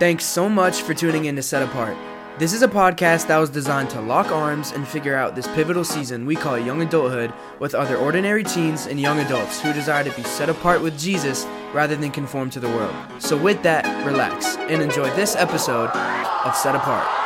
Thanks so much for tuning in to Set Apart. This is a podcast that was designed to lock arms and figure out this pivotal season we call young adulthood with other ordinary teens and young adults who desire to be set apart with Jesus rather than conform to the world. So, with that, relax and enjoy this episode of Set Apart.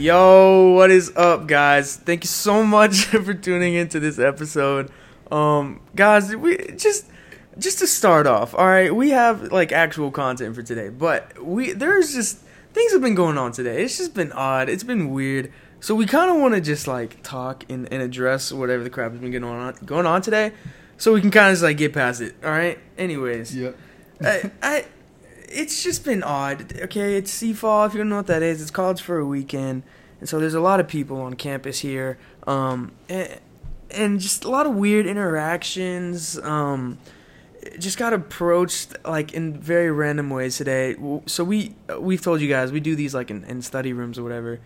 Yo, what is up, guys? Thank you so much for tuning into this episode. Um, guys, we just just to start off, all right, we have like actual content for today, but we there's just things have been going on today. It's just been odd. It's been weird. So we kind of want to just like talk and, and address whatever the crap has been going on going on today, so we can kind of just like get past it. All right. Anyways, Yep. I, I, it's just been odd. Okay, it's Seafall. If you don't know what that is, it's college for a weekend, and so there's a lot of people on campus here, um, and, and just a lot of weird interactions. Um, just got approached like in very random ways today. So we we've told you guys we do these like in, in study rooms or whatever,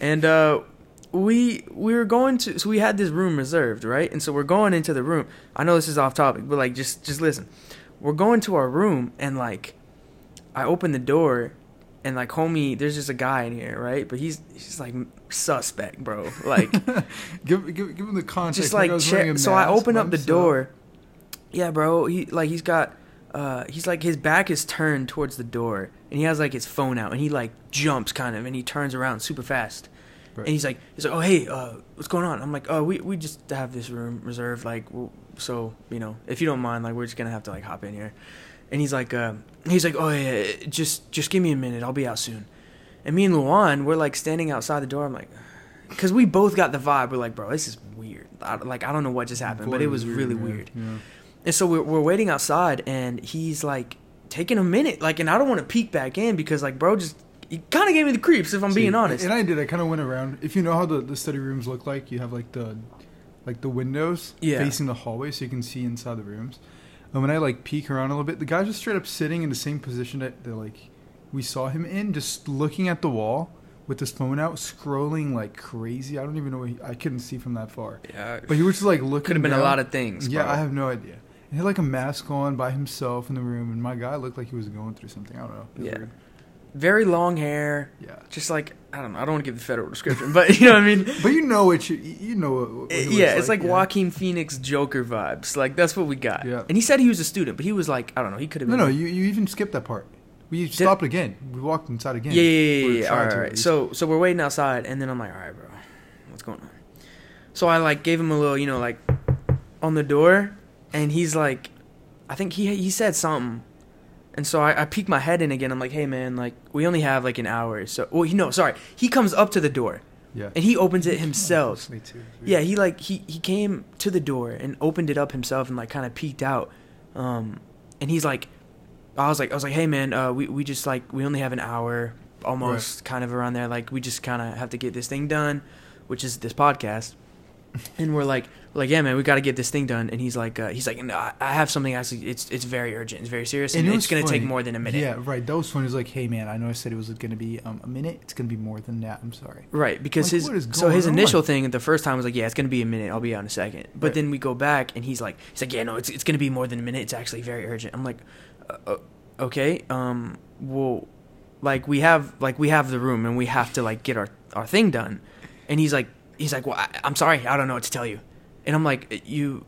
and uh, we we were going to so we had this room reserved right, and so we're going into the room. I know this is off topic, but like just just listen. We're going to our room and like I open the door and like homie, there's just a guy in here, right? But he's he's like suspect, bro. Like give, give, give him the context. just Like, like check. So I open up the himself. door. Yeah, bro. He like he's got. Uh, he's like his back is turned towards the door, and he has like his phone out, and he like jumps kind of, and he turns around super fast, Right. and he's like, he's like, oh hey, uh, what's going on? I'm like, oh we we just have this room reserved, like, w so you know, if you don't mind, like, we're just gonna have to like hop in here, and he's like, uh, he's like, oh yeah, yeah, just just give me a minute, I'll be out soon, and me and Luan, we're like standing outside the door. I'm like, because we both got the vibe. We're like, bro, this is weird. I, like I don't know what just happened, but it was really yeah, weird. yeah. And so we're, we're waiting outside, and he's like taking a minute, like, and I don't want to peek back in because, like, bro, just he kind of gave me the creeps if I'm being honest. And I did. I kind of went around. If you know how the, the study rooms look like, you have like the like the windows Yeah. facing the hallway, so you can see inside the rooms. And when I like peek around a little bit, the guy's just straight up sitting in the same position that, that like we saw him in, just looking at the wall with his phone out, scrolling like crazy. I don't even know. What he, I couldn't see from that far, yeah, but he was just like looking. could have been a lot of things. Yeah. I have no idea. He had like a mask on by himself in the room, and my guy looked like he was going through something. I don't know. Yeah. weird. Very long hair, Yeah. just like I don't know. I don't want to give the federal description, but you know what I mean. But you know what you you know what, what he yeah, it's like yeah. Joaquin Phoenix Joker vibes. Like that's what we got. Yeah. And he said he was a student, but he was like, I don't know. He could have No, been. no, you, you even skipped that part. We stopped again. We walked inside again. Yeah, yeah, yeah, yeah. All right, to all at right. So, so we're waiting outside, and then I'm like, all right, bro, what's going on? So I like gave him a little, you know, like on the door, and he's like, I think he he said something, and so I, I peek my head in again. I'm like, hey man, like we only have like an hour, so well, you know, sorry. He comes up to the door, yeah. and he opens it himself. Me too. Yeah, he like he he came to the door and opened it up himself and like kind of peeked out. Um, and he's like, I was like, I was like, hey man, uh, we we just like we only have an hour, almost kind of around there. Like we just kind of have to get this thing done, which is this podcast. and we're like, like, yeah, man, we got to get this thing done. And he's like, uh, he's like, no, I have something actually. It's it's very urgent. It's very serious, and, it it's gonna take more than a minute. Yeah, right. That was funny. He was like, "Hey, man, I know I said it was going to be um, a minute. It's going to be more than that. I'm sorry." Right, because Like, his so his going initial thing the first time was like, yeah, it's gonna be a minute. I'll be out in a second. But Right. then we go back and he's like, he's like, yeah, no, it's it's gonna be more than a minute. It's actually very urgent. I'm like, uh, uh, okay, um, well, like we have like we have the room and we have to like get our our thing done. And he's like, he's like, well, I, I'm sorry, I don't know what to tell you. And I'm like, you,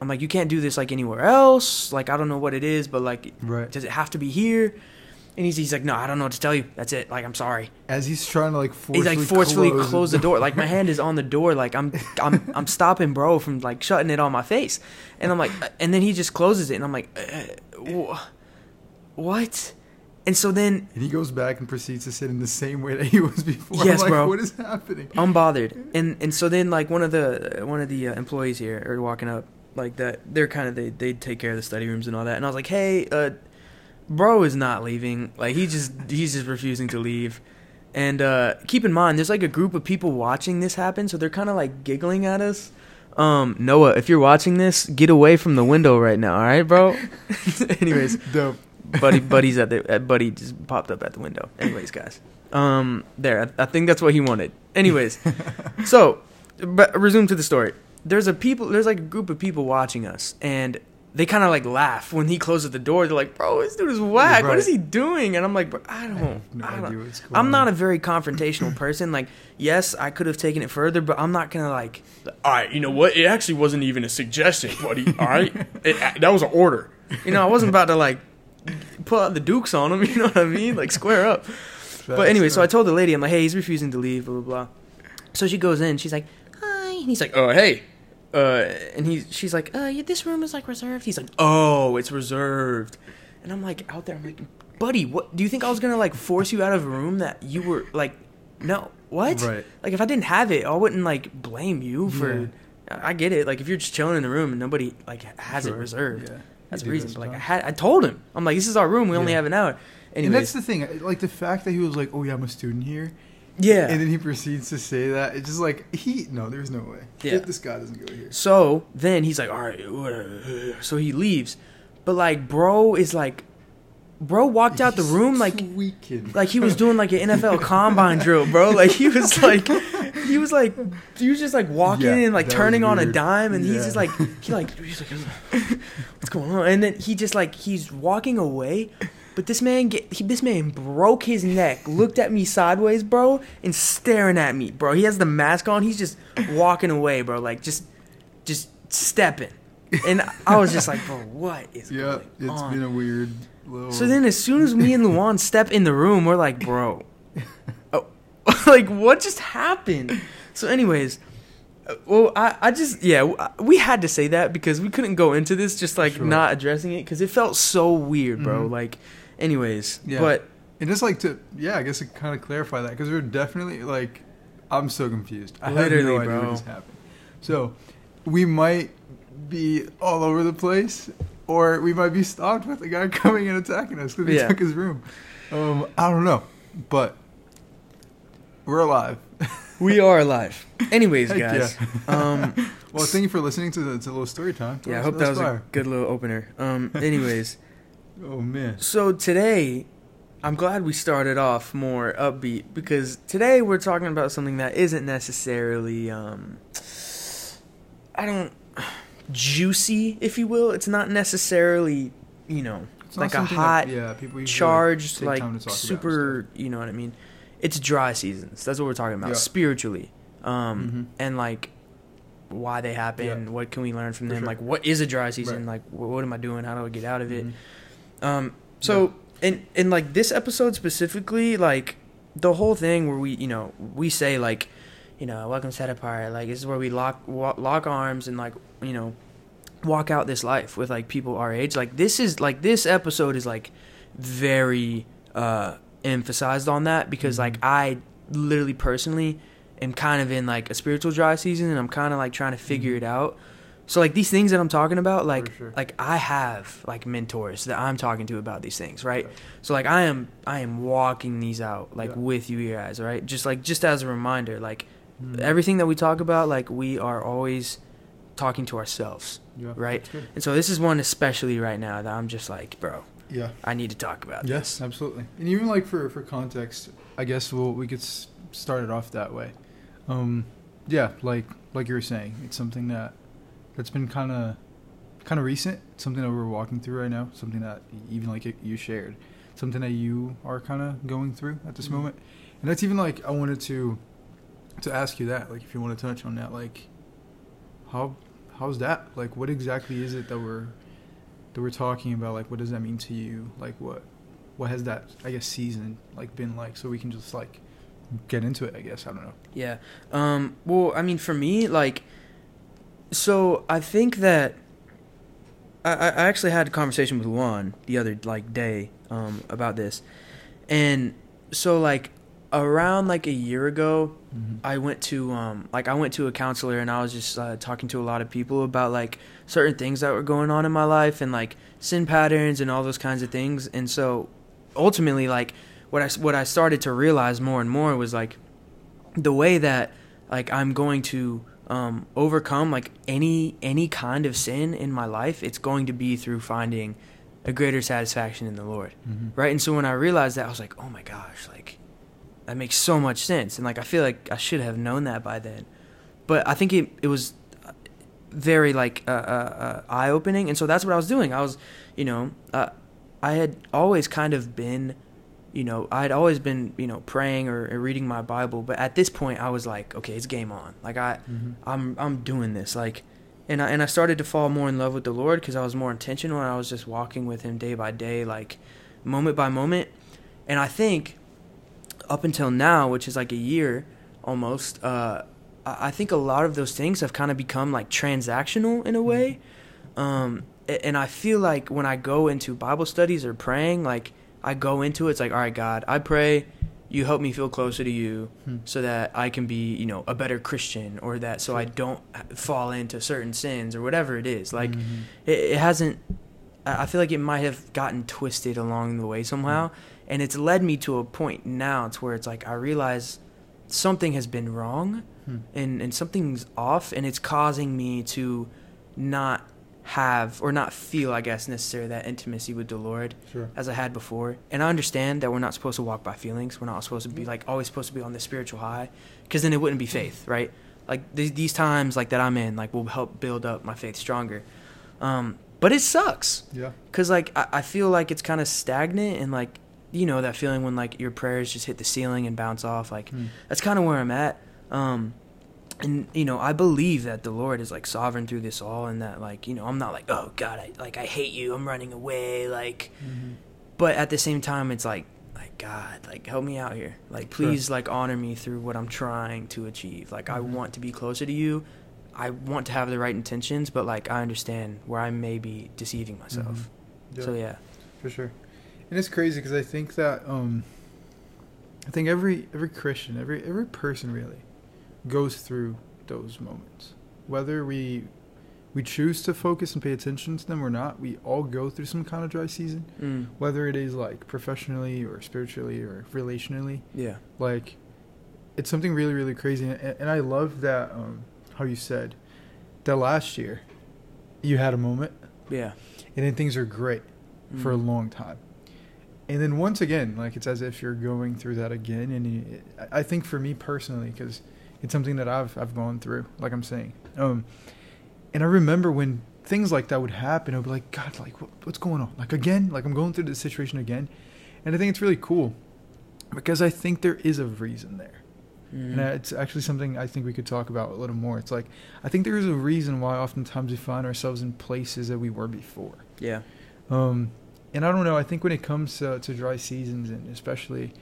I'm like, you can't do this like anywhere else. Like I don't know what it is, but like, Right. does it have to be here? And he's, he's like, no, I don't know what to tell you. That's it. Like, I'm sorry As he's trying to like he's like forcefully close, close the door. Like my hand is on the door. Like I'm I'm I'm stopping bro from like shutting it on my face. And I'm like, and then he just closes it, and I'm like, uh, what? And so then and he goes back and proceeds to sit in the same way that he was before. Yes, I'm like, bro. What is happening? unbothered. And and so then like one of the one of the uh, employees here are walking up like that. They're kind of they they take care of the study rooms and all that. And I was like, hey, uh, bro is not leaving. Like he just he's just refusing to leave. And uh, keep in mind, there's like a group of people watching this happen, so they're kind of like giggling at us. Um, Noah, if you're watching this, get away from the window right now, all right, bro. Anyways, Dope. Buddy, buddy's at the uh, buddy just popped up at the window. Anyways, guys, um, there, I, I think that's what he wanted. Anyways, so but resume to the story. There's a people. There's like a group of people watching us, and they kind of like laugh when he closes the door. They're like, "Bro, this dude is whack. What Right. is he doing?" And I'm like, "Bro, I don't. I have no I don't- idea what's going I'm not a very confrontational person. Like, yes, I could have taken it further, but I'm not gonna like. All right, you know what? It actually wasn't even a suggestion, buddy. All right, it, that was an order. You know, I wasn't about to like pull out the dukes on him. You know what I mean? Like square up. But anyway, so I told the lady, I'm like, hey, he's refusing to leave, blah blah blah. So she goes in, she's like, hi, and he's like, oh hey, uh, and he, she's like, uh, yeah, this room is like reserved. He's like, oh, it's reserved, and I'm like out there, I'm like, buddy, what? Do you think I was gonna like force you out of a room that you were like, no, what? Right. Like if I didn't have it, I wouldn't like blame you for. Yeah. I get it. Like if you're just chilling in the room and nobody like has it reserved, Yeah. That's do reason. But like I had, I told him, I'm like, this is our room. We only Yeah. have an hour. and Anyways, that's the thing. Like the fact that he was like, "Oh yeah, I'm a student here," yeah. and then he proceeds to say that. It's just like he. No, there's no way. Yeah. This guy doesn't go here. So then he's like, all right, whatever. So he leaves. But like, bro is like, bro walked out the room like, like he was doing like an NFL combine drill, bro. Like he was like, he was like, he was just like walking Yeah, and like turning on a dime, and he's just like, he like, he's like, what's going on? And then he just like, he's walking away. But this man get he, this man broke his neck, looked at me sideways, bro, and staring at me, bro. He has the mask on. He's just walking away, bro, like just just stepping. And I was just like, bro, what is yeah, going it's on? It's been a weird little. So then, as soon as me and Luan step in the room, we're like, bro, like what just happened? So, anyways, well, I, I just yeah, we had to say that because we couldn't go into this just like Sure. not addressing it because it felt so weird, bro. Mhm. Like, anyways, Yeah. but And just like to, yeah, I guess to kind of clarify that because we're definitely like, I'm so confused. I Literally, have no idea bro. what just happened. So, we might be all over the place, or we might be stopped with a guy coming and attacking us because we Yeah. took his room. Um, I don't know, but we're alive. we are alive. Anyways, Heck guys, yeah. um, Well, thank you for listening to the to little story time. yeah, I hope that was a good little opener. Um, anyways. Oh man. So today, I'm glad we started off more upbeat because today we're talking about something that isn't necessarily, um, I don't, juicy, if you will. It's not necessarily, you know, It's like a something that- hot, yeah, people charged, like super, you know what I mean? It's dry seasons. That's what we're talking about Yeah. spiritually, um, Mhm. and like why they happen. Yeah. What can we learn from For them? sure. Like, what is a dry season? Right. Like, wh- what am I doing? How do I get out of it? Mhm. Um, so in in like this episode specifically, like the whole thing where we, you know, we say like, you know, welcome set apart. Like this is where we lock lock arms and like, you know, walk out this life with like people our age. Like this is like this episode is like very uh emphasized on that because like Mhm. I literally personally am kind of in like a spiritual dry season and I'm kind of like trying to figure Mhm. it out. So like these things that I'm talking about, like sure. like I have like mentors that I'm talking to about these things, right? Okay. So like I am I am walking these out like Yeah. with you guys, right? Just like just as a reminder, like Mhm. everything that we talk about, like we are always talking to ourselves. Yeah, right? And so this is one especially right now that I'm just like, bro, Yeah. I need to talk about Yes, this. absolutely. And even like for for context, I guess we'll we could s- start it off that way. Um, yeah, like like you were saying, it's something that that's been kind of kind of recent. Something that we're walking through right now. Something that even like you shared, something that you are kind of going through at this Mhm. moment. And that's even like I wanted to to ask you that, like if you want to touch on that, like how how's that? Like what exactly is it that we're that we're talking about? Like what does that mean to you? Like what what has that I guess season like been like so we can just like get into it, I guess. I don't know. Yeah. Um well, I mean for me like so I think that I, I actually had a conversation with Juan the other like day um about this. And so like around like a year ago I went to um like I went to a counselor and I was just uh, talking to a lot of people about like certain things that were going on in my life and like sin patterns and all those kinds of things. And so ultimately like what I what I started to realize more and more was like the way that like I'm going to um overcome like any any kind of sin in my life it's going to be through finding a greater satisfaction in the Lord. Mm-hmm. right? And so when i realized that i was like oh my gosh like that makes so much sense and like i feel like i should have known that by then but I think it it was very like uh, uh, uh, eye opening, and so that's what I was doing. I was, you know, uh, I had always kind of been, you know, I had always been, you know, praying or, or reading my Bible, but at this point, I was like, okay, it's game on. Like I, Mhm. I'm I'm doing this. Like, and I and I started to fall more in love with the Lord because I was more intentional and I was just walking with Him day by day, like moment by moment. And I think up until now, which is like a year almost, uh, I think a lot of those things have kind of become like transactional in a way. Um, and I feel like when I go into Bible studies or praying, like I go into it, it's like, all right, God, I pray you help me feel closer to you Hmm. so that I can be, you know, a better Christian or that so I don't fall into certain sins or whatever it is. Like Mhm. it, it hasn't I I feel like it might have gotten twisted along the way somehow and it's led me to a point now to where it's like I realize something has been wrong Hmm. and and something's off and it's causing me to not have or not feel I guess necessarily that intimacy with the Lord Sure. as I had before. And I understand that we're not supposed to walk by feelings. We're not supposed to be like always supposed to be on the spiritual high, because then it wouldn't be faith, right? Like th- these times like that I'm in, like will help build up my faith stronger. Um, but it sucks, Yeah. cause like I, I feel like it's kind of stagnant and like you know that feeling when like your prayers just hit the ceiling and bounce off. Like Hmm. that's kind of where I'm at. Um, and you know, I believe that the Lord is like sovereign through this all, and that like you know, I'm not like, oh God, I like I hate you, I'm running away, like. Mhm. But at the same time, it's like, like God, like help me out here, like Sure. please, like honor me through what I'm trying to achieve. Like I Mhm. want to be closer to you. I want to have the right intentions, but like I understand where I may be deceiving myself. Mhm. So yeah, for sure. And it's crazy because I think that um, I think every every Christian, every every person really, goes through those moments. Whether we we choose to focus and pay attention to them or not, we all go through some kind of dry season. mm, Whether it is like professionally or spiritually or relationally, yeah, like it's something really really crazy. And, and I love that um, how you said that last year you had a moment yeah, and then things are great for a Mm. long time. And then once again, like it's as if you're going through that again. And you, I I think for me personally, because it's something that I've I've gone through, like I'm saying. Um, and I remember when things like that would happen, I'd be like, God, like what, what's going on? Like again, like I'm going through this situation again. And I think it's really cool because I think there is a reason there. Mm. And it's actually something I think we could talk about a little more. It's like I think there is a reason why oftentimes we find ourselves in places that we were before. yeah, Um, and I don't know. I think when it comes to, to dry seasons, and especially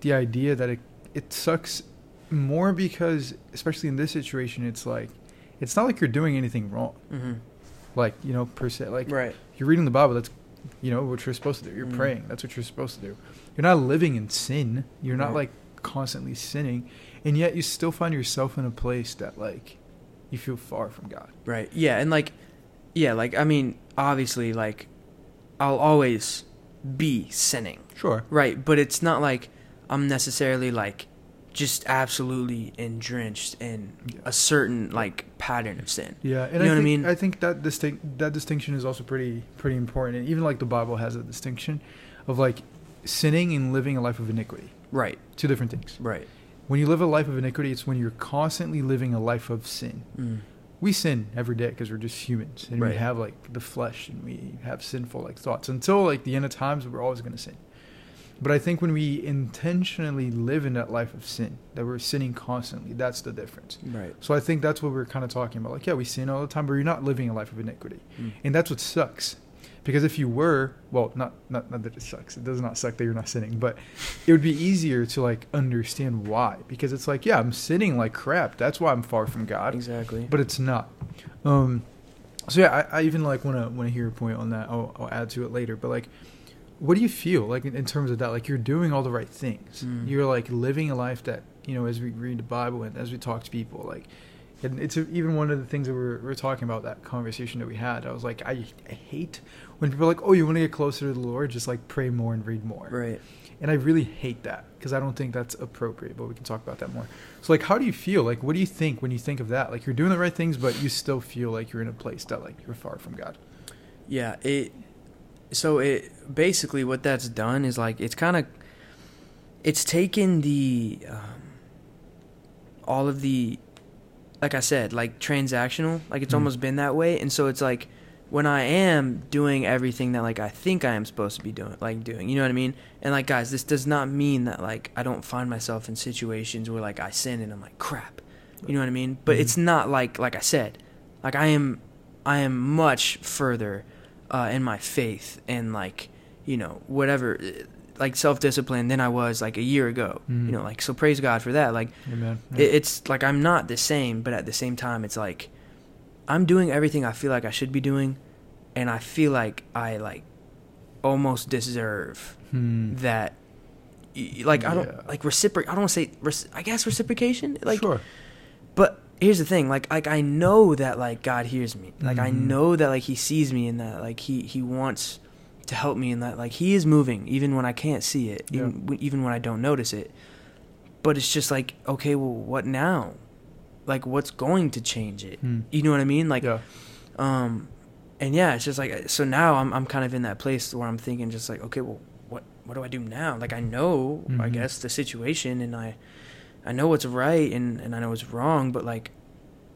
the idea that it it sucks more because, especially in this situation, it's like it's not like you're doing anything wrong. mm-hmm. Like you know, per se. Like right, you're reading the Bible. That's you know what you're supposed to do. You're Mm. praying. That's what you're supposed to do. You're not living in sin. You're not like constantly sinning, and yet you still find yourself in a place that like you feel far from God. right, yeah, and like, yeah, like I mean, obviously, like I'll always be sinning. Sure. Right, but it's not like I'm necessarily like just absolutely drenched in Yeah. a certain like pattern of sin. Yeah, and You I know what I mean? I think that distinct that distinction is also pretty pretty important. And even like the Bible has a distinction of like sinning and living a life of iniquity. Right, Two different things. right. When you live a life of iniquity, it's when you're constantly living a life of sin. Mm. We sin every day because we're just humans and we have like the flesh and we have sinful like thoughts. Until like the end of times, we're always going to sin. But I think when we intentionally live in that life of sin, that we're sinning constantly, that's the difference. Right. So I think that's what we're kind of talking about. Like, yeah, we sin all the time, but you're not living a life of iniquity, Mm. and that's what sucks. Because if you were, well, not not not that it sucks. It does not suck that you're not sinning, but it would be easier to like understand why. Because it's like, yeah, I'm sinning like crap. That's why I'm far from God. Exactly. But it's not. Um, so yeah, I, I even like want to want to hear your point on that. I'll, I'll add to it later. But like, what do you feel like in, in terms of that? Like you're doing all the right things. Mm. You're like living a life that you know as we read the Bible and as we talk to people, like. And it's even one of the things that we're, we're talking about that conversation that we had. I was like, I, I hate when people are like, oh, you want to get closer to the Lord, just like pray more and read more. Right. And I really hate that because I don't think that's appropriate, but we can talk about that more. So, like, how do you feel? Like, what do you think when you think of that? Like, you're doing the right things, but you still feel like you're in a place that, like, you're far from God. Yeah. It. So it basically what that's done is like it's kind of. It's taken the. Um, all of the like I said, like transactional. Like it's Mm. almost been that way, and so it's like when I am doing everything that like I think I am supposed to be doing, like doing, you know what I mean? And like guys, this does not mean that like I don't find myself in situations where like I sin and I'm like crap, you know what I mean? But Mhm. it's not like like I said, like I am, I am much further uh, in my faith and like you know whatever. uh, Like self discipline than I was like a year ago, Mhm. you know. Like so, praise God for that. Like Amen. it, it's like I'm not the same, but at the same time, it's like I'm doing everything I feel like I should be doing, and I feel like I like almost deserve Hmm. that. Like I don't Yeah. like reciproc. I don't want to say. Reci- I guess reciprocation. Like, sure. but here's the thing. Like, like I know that like God hears me. Like I Mhm. know that like He sees me and that like He He wants to help me and that like He is moving even when I can't see it, Yeah. even even when I don't notice it. But it's just like okay, well, what now? Like, what's going to change it? Hmm. You know what I mean? Like, yeah. um, and yeah, it's just like so now I'm I'm kind of in that place where I'm thinking just like okay, well, what what do I do now? Like I know I Mhm. guess the situation and I I know what's right and and I know what's wrong, but like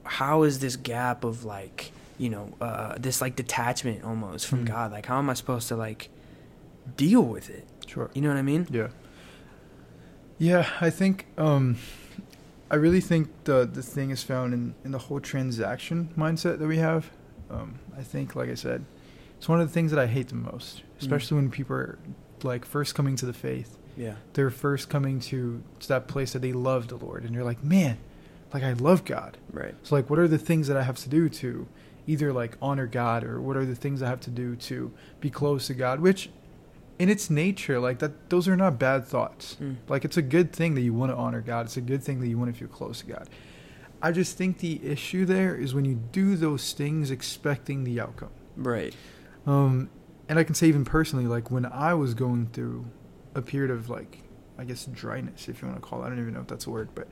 how is this gap of like you know uh this like detachment almost from Mm. God? Like how am I supposed to like deal with it? Sure. You know what I mean? Yeah. Yeah, I think um I really think the the thing is found in in the whole transaction mindset that we have. Um I think like I said, it's one of the things that I hate the most, especially when people are like first coming to the faith. Yeah. They're first coming to, to that place that they love the Lord and you're like, "Man, like I love God." Right. So like what are the things that I have to do to either like honor God or what are the things I have to do to be close to God, which in its nature like that those are not bad thoughts. Mm. Like it's a good thing that you want to honor God. It's a good thing that you want to feel close to God. I just think the issue there is when you do those things expecting the outcome. Right. Um, and I can say even personally, like when I was going through a period of like, I guess dryness, if you want to call it. I don't even know if that's a word, but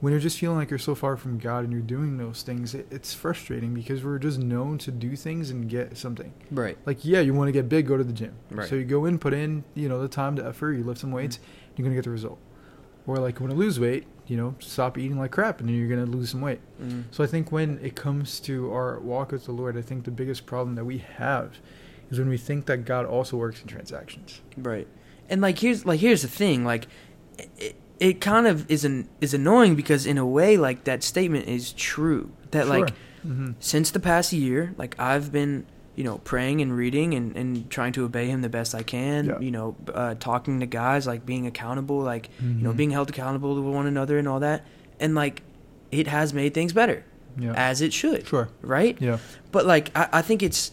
when you're just feeling like you're so far from God and you're doing those things, it, it's frustrating because we're just known to do things and get something. Right. Like, yeah, you want to get big, go to the gym. Right. So you go in, put in, you know, the time, the effort, you lift some weights, you're gonna get the result. Or like, you want to lose weight, you know, stop eating like crap, and then you're gonna lose some weight. Mm. So I think when it comes to our walk with the Lord, I think the biggest problem that we have is when we think that God also works in transactions. Right. And like here's like here's the thing, like it, it kind of is an is annoying because in a way like that statement is true. That like mm-hmm. since the past year, like I've been, you know, praying and reading and, and trying to obey him the best I can, Yeah. you know, uh, talking to guys, like being accountable, like, you know, Mhm. being held accountable to one another and all that. And like it has made things better. yeah, As it should. sure, Right? yeah, But like I, I think it's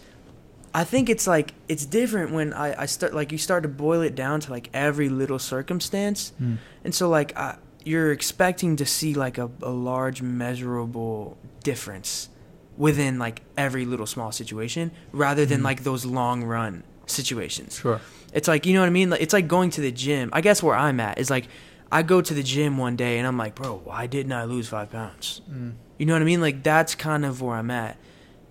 I think it's like it's different when I, I start like you start to boil it down to like every little circumstance. Mm. And so like I, you're expecting to see like a, a large measurable difference within like every little small situation rather than Mhm. like those long run situations. sure, It's like you know what I mean? Like it's like going to the gym. I guess where I'm at is like I go to the gym one day and I'm like, bro, why didn't I lose five pounds? mm. You know what I mean? Like that's kind of where I'm at,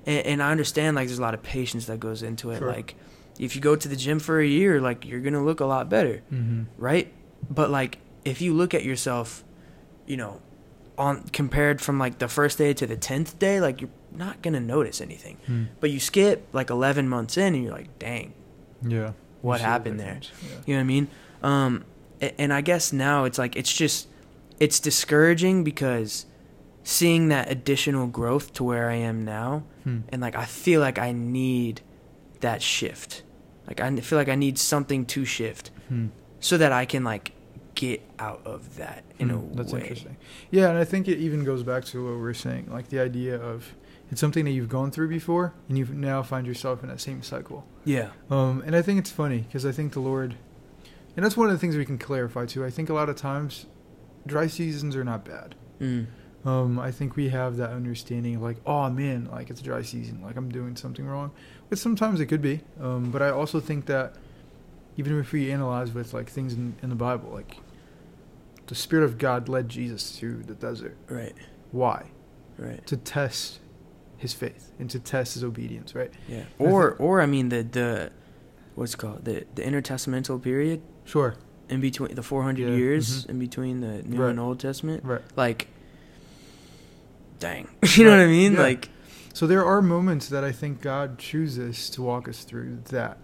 and, and I understand like there's a lot of patience that goes into it. Sure. Like if you go to the gym for a year, like you're gonna look a lot better, Mm-hmm. right? But like if you look at yourself, you know, on compared from like the first day to the tenth day, like you're not gonna notice anything. Mm. But you skip like 11 months in, and you're like, dang, yeah. what see the happened there? yeah. You know what I mean? Um, and I guess now it's like it's just it's discouraging because seeing that additional growth to where I am now, Hmm. and like I feel like I need that shift. Like I feel like I need something to shift Hmm. so that I can like get out of that in Hmm, a That's way. interesting. Yeah, and I think it even goes back to what we were saying, like the idea of it's something that you've gone through before, and you now find yourself in that same cycle. Yeah. Um, and I think it's funny because I think the Lord, and that's one of the things we can clarify too. I think a lot of times, dry seasons are not bad. Mm. Um, I think we have that understanding of like, oh man, like it's a dry season, like I'm doing something wrong. But sometimes it could be. Um, but I also think that even if we analyze with like things in, in the Bible, like the Spirit of God led Jesus to the desert. Right. Why? Right. To test his faith and to test his obedience, right? Yeah. I Or think- or I mean the the what's it called the the intertestamental period Sure. in between the 400 Yeah, years mhm. in between the New Right. and Old Testament. Right. Like dang. you know what I mean? yeah. Like, So there are moments that I think God chooses to walk us through that.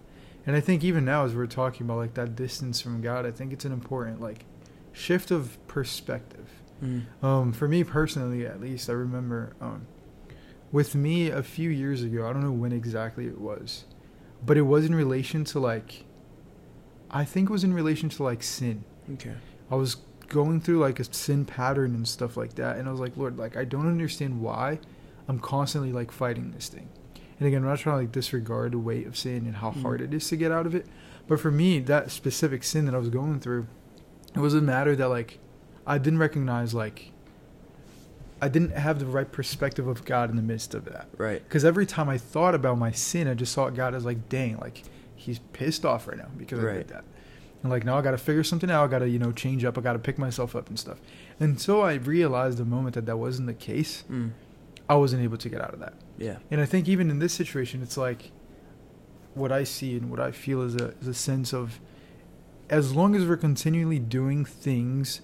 And I think even now as we're talking about like that distance from God, I think it's an important like shift of perspective. mm, Um, for me personally, at least, I remember um, with me a few years ago. I don't know when exactly it was, but it was in relation to like, I think it was in relation to like sin. okay. I was going through like a sin pattern and stuff like that, and I was like, Lord, like I don't understand why I'm constantly like fighting this thing. And again, I'm not trying to like disregard the weight of sin and how Mhm. hard it is to get out of it, but for me, that specific sin that I was going through, it was a matter that like I didn't recognize like I didn't have the right perspective of God in the midst of that. Right. Because every time I thought about my sin, I just saw God as like, dang, like he's pissed off right now because I did that. And like now I got to figure something out. I got to you know change up. I got to pick myself up and stuff. And so I realized the moment that that wasn't the case, Mm, I wasn't able to get out of that. yeah. And I think even in this situation, it's like what I see and what I feel is a is a sense of as long as we're continually doing things,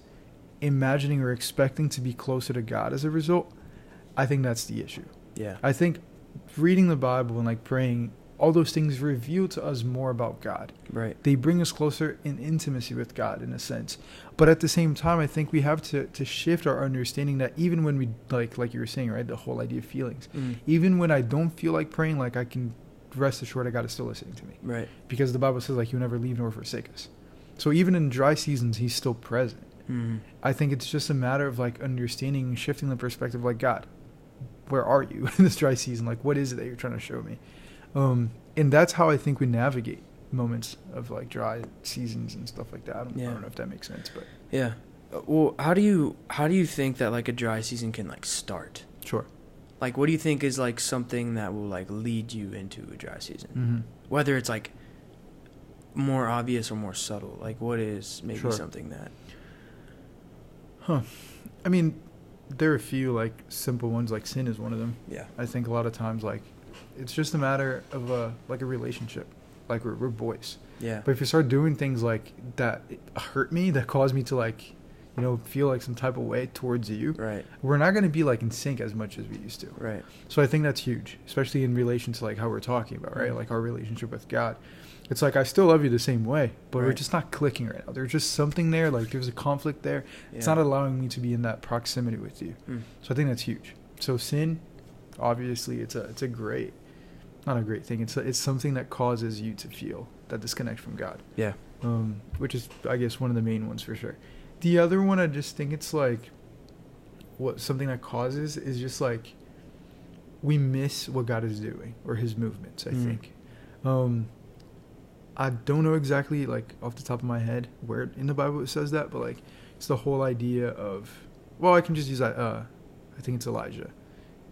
imagining or expecting to be closer to God as a result, I think that's the issue. Yeah. I think reading the Bible and like praying, all those things reveal to us more about God. Right. They bring us closer in intimacy with God in a sense. But at the same time, I think we have to, to shift our understanding that even when we like like you were saying, right, the whole idea of feelings. Mm, Even when I don't feel like praying, like I can rest assured I God is still listening to me. right. Because the Bible says like he'll never leave nor forsake us. So even in dry seasons, he's still present. Mm, I think it's just a matter of like understanding shifting the perspective like God, where are you in this dry season? Like what is it that you're trying to show me? Um, and that's how I think we navigate moments of like dry seasons and stuff like that. I don't, I don't know if that makes sense, but yeah. Uh, Well, how do you how do you think that like a dry season can like start? sure. Like, what do you think is like something that will like lead you into a dry season? Mm-hmm. Whether it's like more obvious or more subtle. Like, what is maybe Sure. something that? Huh. I mean, there are a few like simple ones. Like sin is one of them. Yeah. I think a lot of times like it's just a matter of a like a relationship. Like we're, we're boys. Yeah. But if you start doing things like that hurt me, that cause me to like, you know, feel like some type of way towards you, Right. we're not going to be like in sync as much as we used to. Right. So I think that's huge, especially in relation to like how we're talking about, right? Mhm. Like our relationship with God. It's like I still love you the same way, but we're just not clicking right now. There's just something there, like there's a conflict there. It's not allowing me to be in that proximity with you. Mm. So I think that's huge. So sin, obviously, it's a it's a great, not a great thing. It's it's something that causes you to feel that disconnect from God. Yeah. Um, which is I guess one of the main ones for sure. The other one, I just think it's like, what something that causes is just like, we miss what God is doing or His movements. I Mm. think. Um, I don't know exactly like off the top of my head where in the Bible it says that, but like it's the whole idea of well, I can just use that. Uh, I think it's Elijah,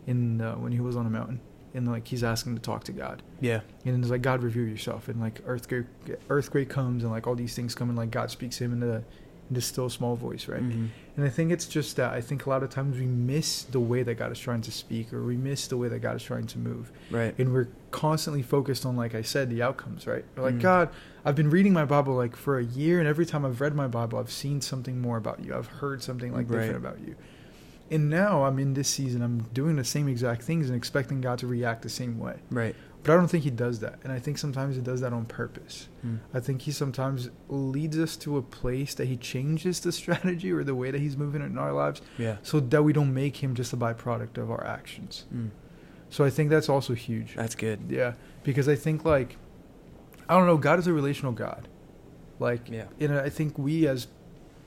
in uh, when he was on a mountain and like he's asking to talk to God, Yeah. and it's like God reveal yourself, and like earthquake earthquake comes and like all these things come and like God speaks to him in the in this still small voice, right? Mhm. And I think it's just that I think a lot of times we miss the way that God is trying to speak, or we miss the way that God is trying to move Right. and we're constantly focused on like i said the outcomes right we're like Mm. god i've been reading my bible like for a year and every time i've read my bible i've seen something more about you i've heard something like Right. different about you and now i'm in this season i'm doing the same exact things and expecting god to react the same way Right. but i don't think he does that and i think sometimes he does that on purpose Mm. i think he sometimes leads us to a place that he changes the strategy or the way that he's moving in our lives Yeah. so that we don't make him just a byproduct of our actions Mm. so i think that's also huge That's good. yeah, because I think like I don't know, God is a relational God. Like, Yeah. you know, I think we as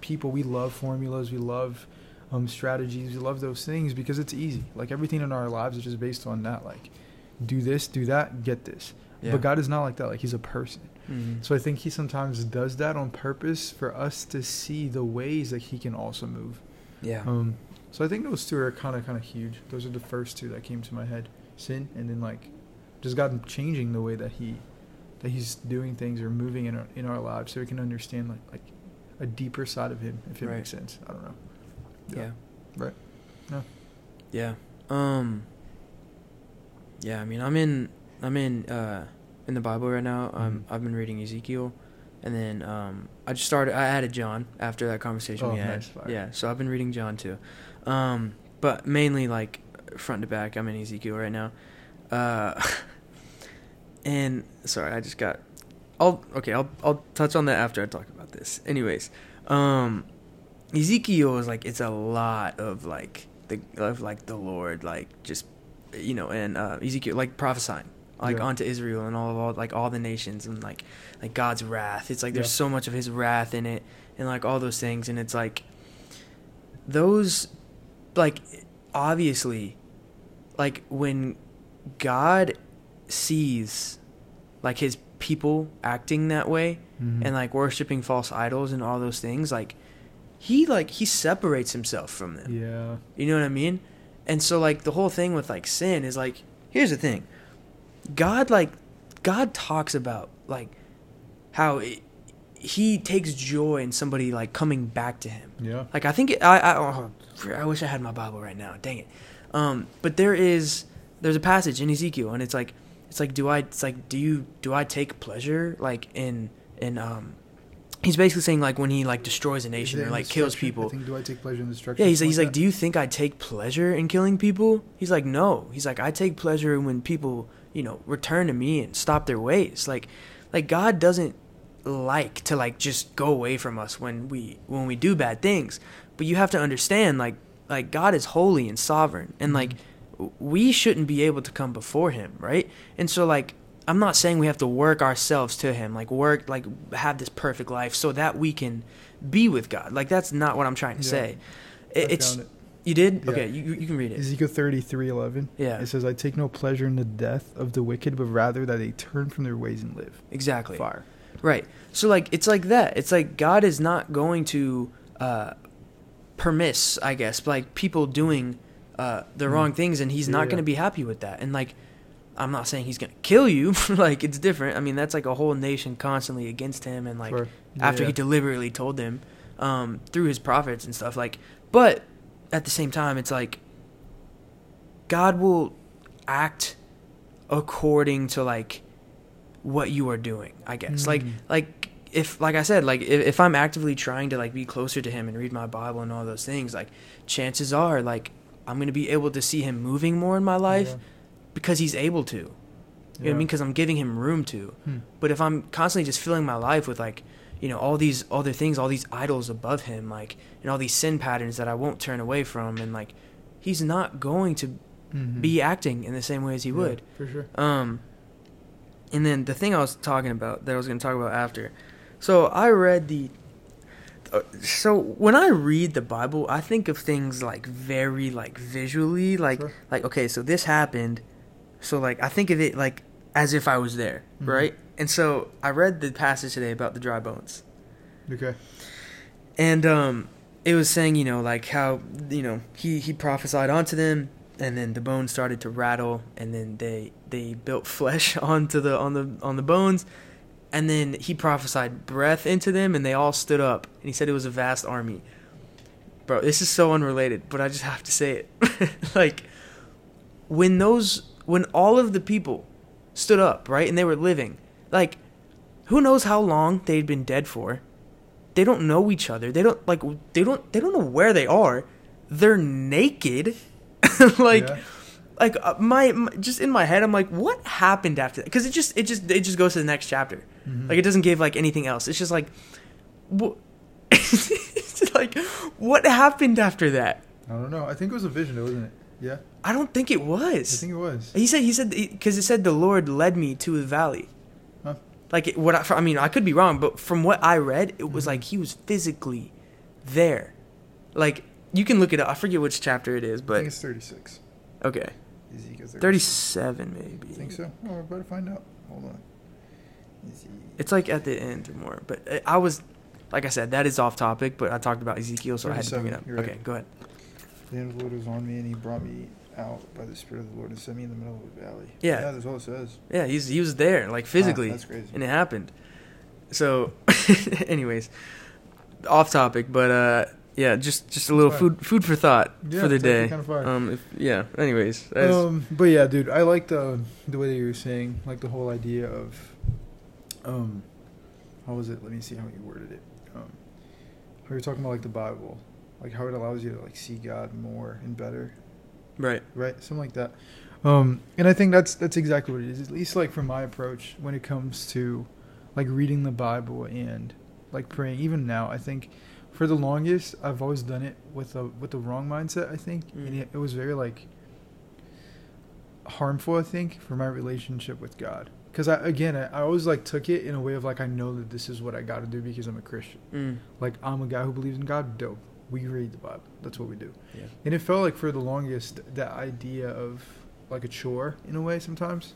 people we love formulas, we love um, strategies, we love those things because it's easy. Like everything in our lives is just based on that. Like, do this, do that, get this. Yeah. But God is not like that. Like He's a person. Mhm. So I think He sometimes does that on purpose for us to see the ways that He can also move. Yeah. Um, so I think those two are kind of kind of huge. Those are the first two that came to my head: sin, and then like just God changing the way that He that He's doing things or moving in our in our lives, so we can understand like like a deeper side of Him, if it Right. makes sense. I don't know. Yeah. Right. Yeah. Yeah. Um. Yeah, I mean, I'm in, I'm in, uh, in the Bible right now. Um, Mhm. I've been reading Ezekiel, and then um, I just started. I added John after that conversation Oh, we had. nice. Yeah, so I've been reading John too. Um, but mainly like front to back. I'm in Ezekiel right now. Uh, and sorry, I just got. I'll okay. I'll I'll touch on that after I talk about this. Anyways, um, Ezekiel is like it's a lot of like the of like the Lord like just you know and uh, Ezekiel like prophesying like Yeah. onto Israel and all of all like all the nations and like like God's wrath. It's like there's Yeah. so much of His wrath in it and like all those things and it's like those like obviously like when God sees like his people acting that way Mhm. and like worshiping false idols and all those things like he like he separates himself from them. Yeah, you know what i mean? And so like the whole thing with like sin is like here's the thing. God like god talks about like how it, he takes joy in somebody like coming back to him. Yeah, like I think it, I I, oh, I wish I had my Bible right now. Dang it. Um, but there is there's a passage in Ezekiel, and it's like it's like do I it's like do you do I take pleasure like in in um he's basically saying like when he like destroys a nation or like kills people. I think, do I take pleasure in destruction? Yeah, he's like, he's like, that? do you think I take pleasure in killing people? He's like, no. He's like, I take pleasure when people, you know, return to me and stop their ways. Like, like God doesn't like to like just go away from us when we when we do bad things. But you have to understand, like, like God is holy and sovereign, and mm-hmm. like w- we shouldn't be able to come before Him, right? And so, like, I'm not saying we have to work ourselves to Him, like work, like have this perfect life so that we can be with God. Like, that's not what I'm trying to Yeah. say. It, it's it. you did? Yeah. Okay, you you can read it. Ezekiel thirty three eleven. Yeah. It says, "I take no pleasure in the death of the wicked, but rather that they turn from their ways and live." Exactly. Fire. Right. So like it's like that. It's like God is not going to uh permiss, I guess, like people doing uh the Mm. wrong things and he's Yeah, not going to be happy with that. And like I'm not saying he's going to kill you, like it's different. I mean, that's like a whole nation constantly against him and like Sure. after Yeah. he deliberately told them um, through his prophets and stuff like but at the same time it's like god will act according to like what you are doing i guess like Mm. like if like i said like if, if i'm actively trying to like be closer to him and read my bible and all those things like chances are like i'm gonna be able to see him moving more in my life Yeah. Because he's able to you know what I mean? Because I'm giving him room to. Hmm. But if I'm constantly just filling my life with like, you know, all these other things, all these idols above him, like, and all these sin patterns that I won't turn away from, and like, he's not going to Mhm. be acting in the same way as he Yeah, would. for sure. Um, and then the thing I was talking about that I was going to talk about after. So I read the. Uh, so when I read the Bible, I think of things like very like visually, like Sure. like okay, so this happened, so like I think of it like as if I was there, Mhm. right? And so I read the passage today about the dry bones, Okay. and um, it was saying you know like how you know he he prophesied onto them, and then the bones started to rattle, and then they they built flesh onto the on the on the bones, and then he prophesied breath into them, and they all stood up, and he said it was a vast army. Bro, this is so unrelated, but I just have to say it. like when those when all of the people stood up, right, and they were living, like who knows how long they'd been dead for? They don't know each other. They don't like they don't they don't know where they are. They're naked. like Yeah. like uh, my, my just in my head I'm like what happened after that? Cuz it just it just it just goes to the next chapter. Mhm. Like it doesn't give like anything else. It's just like what it's like what happened after that? I don't know. I think it was a vision, wasn't it? Yeah. I don't think it was. I think it was. He said he said because it said the Lord led me to the valley. Huh. Like it, what I, I mean, I could be wrong, but from what I read, it was Mhm. like he was physically there. Like you can look it up. I forget which chapter it is, but I think it's 36. okay, Ezekiel 36. thirty-seven maybe. I think so. Oh, we're about to find out. Hold on. Eze- It's like at the end or more. But uh, I was, like I said, that is off topic. But I talked about Ezekiel, so I had to bring it up. right. Okay, go ahead. The hand of the Lord was on me, and he brought me out by the Spirit of the Lord and set me in the middle of the valley. Yeah. Yeah, that's all it says. Yeah, he's he was there, like physically. Wow, that's crazy. and it happened. So, anyways, off topic, but uh, yeah, just just a little food food for thought Yeah, for the day. kinda fire. Um, if, yeah. Anyways, Um, but yeah, dude, I like the the way that you were saying, like the whole idea of, um, how was it? Let me see how you worded it. Um, how you're talking about like the Bible, like how it allows you to like see God more and better, Right. right? Something like that. Um, and I think that's that's exactly what it is. At least like from my approach when it comes to like reading the Bible and like praying. Even now, I think for the longest I've always done it with a with the wrong mindset. I think, Mm. and it, it was very like harmful. I think for my relationship with God. Because I again I, I always like took it in a way of like I know that this is what I got to do because I'm a Christian. Mm. Like I'm a guy who believes in God. Dope. We read the Bible. That's what we do. Yeah. And it felt like for the longest that idea of like a chore in a way sometimes.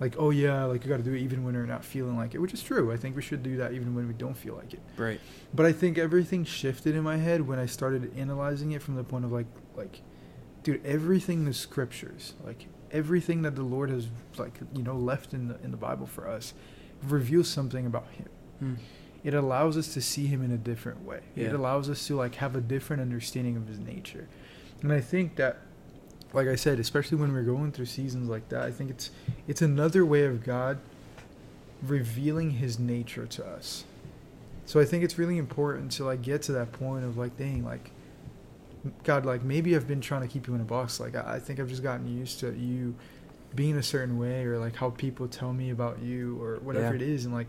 Like oh yeah, like you got to do it even when you're not feeling like it, which is true. I think we should do that even when we don't feel like it. Right. But I think everything shifted in my head when I started analyzing it from the point of like like dude, everything the scriptures, like everything that the Lord has like, you know, left in the in the Bible for us reveals something about him Mm. It allows us to see him in a different way. It allows us to like have a different understanding of his nature. And I think that like I said, especially when we're going through seasons like that, I think it's it's another way of God revealing his nature to us. So I think it's really important to like get to that point of like dang like God like maybe I've been trying to keep you in a box like I, I think I've just gotten used to you being a certain way or like how people tell me about you or whatever Yeah. it is and like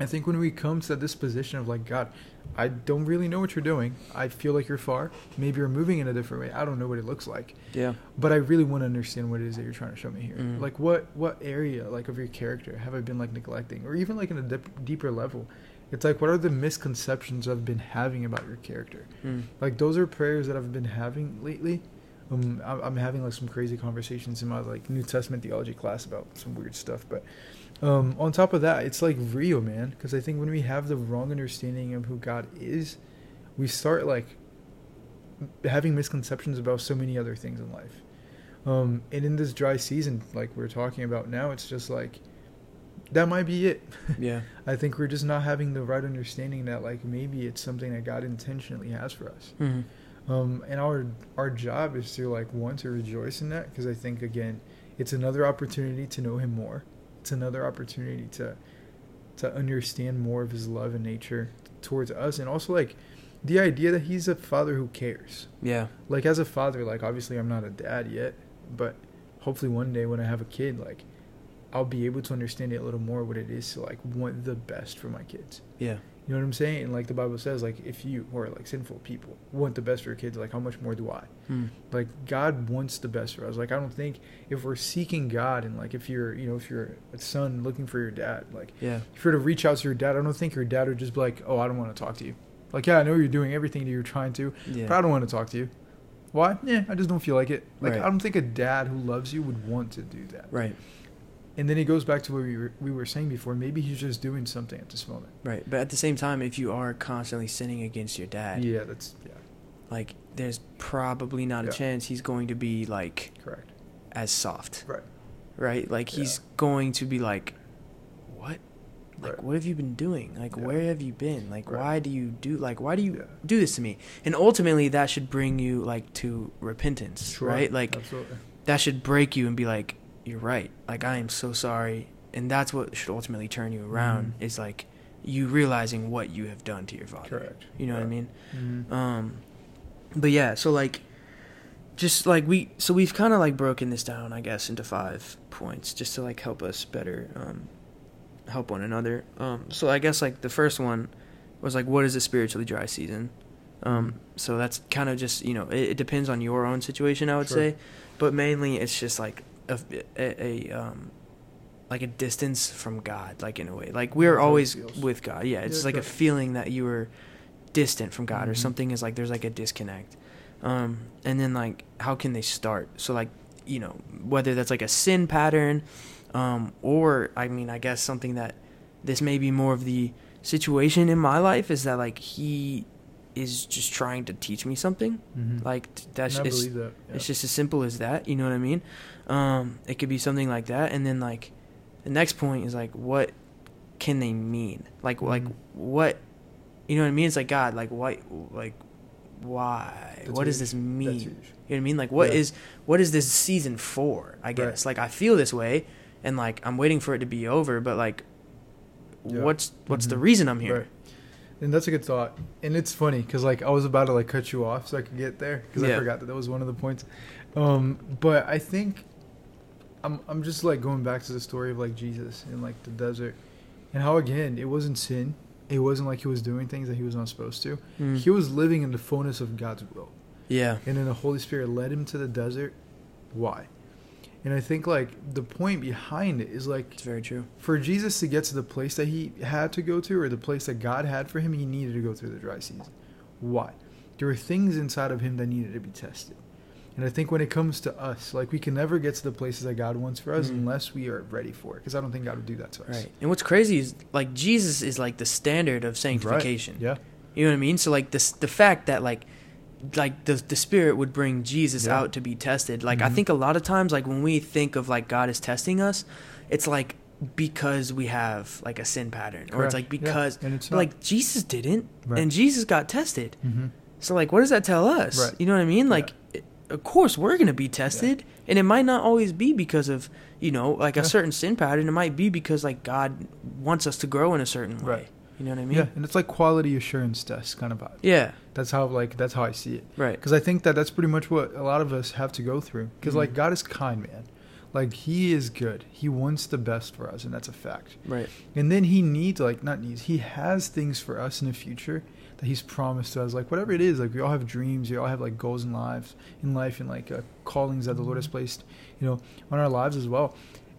I think when we come to this position of like, God, I don't really know what you're doing. I feel like you're far. Maybe you're moving in a different way. I don't know what it looks like, Yeah. but I really want to understand what it is that you're trying to show me here. Mhm. Like, what what area like of your character have I been like neglecting, or even like in a dip, deeper level? It's like, what are the misconceptions I've been having about your character? Mm. Like, those are prayers that I've been having lately. Um, I'm having like some crazy conversations in my like New Testament theology class about some weird stuff, but um, on top of that, it's like real, man. Because I think when we have the wrong understanding of who God is, we start like having misconceptions about so many other things in life. Um, and in this dry season, like we're talking about now, it's just like that might be it. Yeah. I think we're just not having the right understanding that like maybe it's something that God intentionally has for us. Mm. Um, and our our job is to like want to rejoice in that because I think again, it's another opportunity to know Him more. It's another opportunity to to understand more of His love and nature towards us, and also like the idea that He's a Father who cares. Yeah. Like as a father, like obviously I'm not a dad yet, but hopefully one day when I have a kid, like I'll be able to understand it a little more what it is to like want the best for my kids. Yeah. You know what I'm saying? Like the Bible says, like if you or like sinful people want the best for your kids, like how much more do I? Mm. Like God wants the best for us. Like I don't think if we're seeking God and like if you're you know if you're a son looking for your dad, like Yeah. if you're to reach out to your dad, I don't think your dad would just be like, oh I don't want to talk to you. Like yeah I know you're doing everything that you're trying to, Yeah. but I don't want to talk to you. Why? Yeah, I just don't feel like it. Like Right. I don't think a dad who loves you would want to do that. Right. And then it goes back to what we were we were saying before. Maybe he's just doing something at this moment. Right. But at the same time, if you are constantly sinning against your dad, Yeah, that's yeah, like there's probably not Yeah. a chance he's going to be like correct. as soft. Right. Right? Like he's going to be like what? Like Right. what have you been doing? Like Yeah. where have you been? Like Right. why do you do like why do you Yeah. do this to me? And ultimately that should bring you like to repentance, Sure. right? Like Absolutely. that should break you and be like you're right. Like I am so sorry. And that's what should ultimately turn you around Mhm. is like you realizing what you have done to your father. Correct. You know what I Yeah. mean? Mhm. Um, but yeah, so like, just like we, so we've kind of like broken this down, I guess, into five points, just to like help us better, um, help one another. Um, so I guess like the first one was like, what is a spiritually dry season? Um, so that's kind of just you know it, it depends on your own situation, I would Sure. say, but mainly it's just like a, a, a um. Like a distance from God, like in a way. Like we're That's always with God. Yeah, it's Yeah, like a feeling that you were distant from God or Mhm. something is like there's like a disconnect. Um, and then like how can they start? So like you know whether that's like a sin pattern, um, or I mean I guess something that this may be more of the situation in my life is that like he is just trying to teach me something. Mhm. Like that's it's, that. Yeah. it's just as simple as that. You know what I mean? Um, it could be something like that, and then like the next point is like what can they mean? Like like Mhm. what you know what I mean? It's like God, like why like why? That's what does huge. this That's mean? You know what I mean? Like what Yeah. is what is this season for? I guess like I feel this way, and like I'm waiting for it to be over, but like Yeah. what's what's the Mhm. reason I'm here? Right. And that's a good thought. And it's funny because like I was about to like cut you off so I could get there because I forgot that that was one of the points. Um, but I think I'm I'm just like going back to the story of like Jesus in like the desert and how again it wasn't sin. It wasn't like he was doing things that he was not supposed to. Mm. He was living in the fullness of God's will. Yeah. And then the Holy Spirit led him to the desert. Why? And I think like the point behind it is like It's very true. for Jesus to get to the place that he had to go to, or the place that God had for him, he needed to go through the dry season. Why? There were things inside of him that needed to be tested. And I think when it comes to us, like we can never get to the places that God wants for us Mhm. unless we are ready for it. Because I don't think God would do that to us. Right. And what's crazy is like Jesus is like the standard of sanctification. Yeah. You know what I mean? So like this the fact that like like the the spirit would bring Jesus Yeah. out to be tested. Like I Mhm. think a lot of times like when we think of like God is testing us, it's like because we have like a sin pattern or it's like because And it's like Jesus didn't Right. and Jesus got tested. hmm So like what does that tell us? Right. You know what I mean? Yeah. Like it, of course we're going to be tested and it might not always be because of, you know, like a certain sin pattern. It might be because like God wants us to grow in a certain way. Right. You know what I mean? Yeah. And it's like quality assurance test kind of vibe. Yeah. That's how like that's how I see it. Right. Because I think that that's pretty much what a lot of us have to go through. Because like Mhm. God is kind, man. Like He is good. He wants the best for us, and that's a fact. Right. And then He needs, like, not needs. He has things for us in the future that He's promised to us. Like whatever it is, like we all have dreams. We all have like goals in lives, in life, and like uh, callings that the Lord has placed, you know, on our lives as well.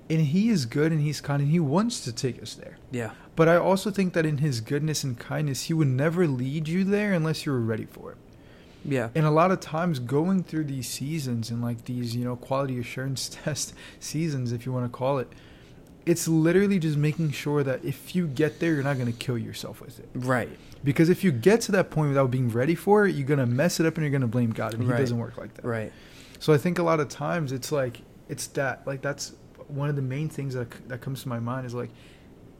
And He is good, and He's kind, and He wants to take us there. Yeah. But I also think that in His goodness and kindness, He would never lead you there unless you're ready for it. Yeah. And a lot of times going through these seasons and like these, you know, quality assurance test seasons, if you want to call it, it's literally just making sure that if you get there, you're not going to kill yourself with it. Right. Because if you get to that point without being ready for it, you're going to mess it up and you're going to blame God. And Right. He doesn't work like that. Right. So I think a lot of times it's like, it's that, like, that's one of the main things that, that comes to my mind is like,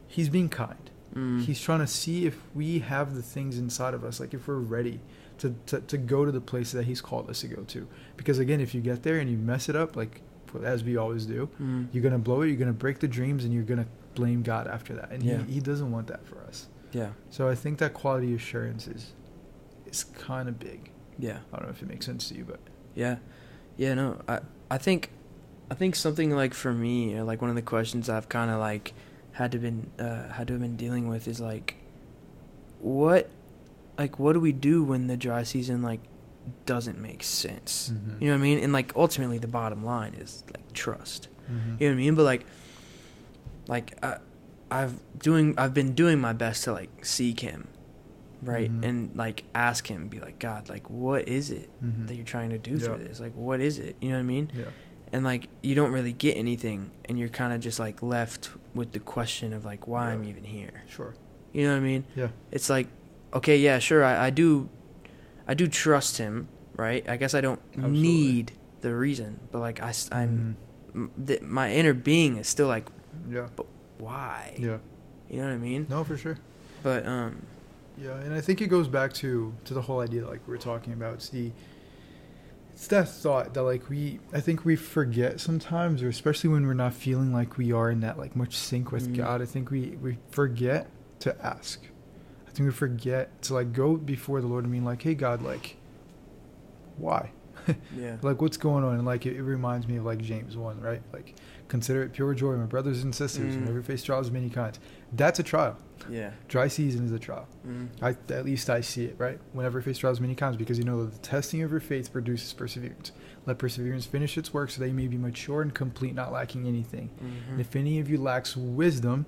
He's being kind. Mm. He's trying to see if we have the things inside of us, like if we're ready to, to, to go to the place that He's called us to go to. Because again, if you get there and you mess it up, like as we always do, Mm. you're gonna blow it. You're gonna break the dreams, and you're gonna blame God after that. And Yeah. he, he doesn't want that for us. Yeah. So I think that quality assurance is is kind of big. Yeah. I don't know if it makes sense to you, but Yeah. Yeah, no. I I think I think something like for me, like one of the questions I've kind of like had to been uh had to have been dealing with is like what like what do we do when the dry season like doesn't make sense? Mhm. You know what I mean? And like ultimately the bottom line is like trust. Mhm. You know what I mean? But like, like I, I've doing, I've been doing my best to like seek Him, right, Mhm. and like ask Him, be like, God, like, what is it Mhm. that you're trying to do Yeah. through this? Like, what is it? You know what I mean? yeah, And like, you don't really get anything, and you're kind of just like left with the question of like, why I'm even here. sure, You know what I mean? yeah, It's like, okay, yeah, sure, I, I do, I do trust Him, right? I guess I don't Absolutely. need the reason, but like I, am Mhm. m- th- my inner being is still like yeah, but why yeah. you know what i mean No, for sure. but um Yeah, and I think it goes back to to the whole idea like we're talking about. It's the it's that thought that like we I think we forget sometimes, or especially when we're not feeling like we are in that like much sync with Mhm. God. I think we we forget to ask. I think we forget to like go before the Lord and mean like, hey God, like why? yeah like what's going on and like it, it reminds me of like james 1 right like consider it pure joy my brothers and sisters Mm. whenever you face trials of many kinds that's a trial yeah dry season is a trial mm. I, at least I see it, right? Whenever you face trials many kinds, because you know that the testing of your faith produces perseverance. Let perseverance finish its work so that you may be mature and complete, not lacking anything. Mhm. And if any of you lacks wisdom,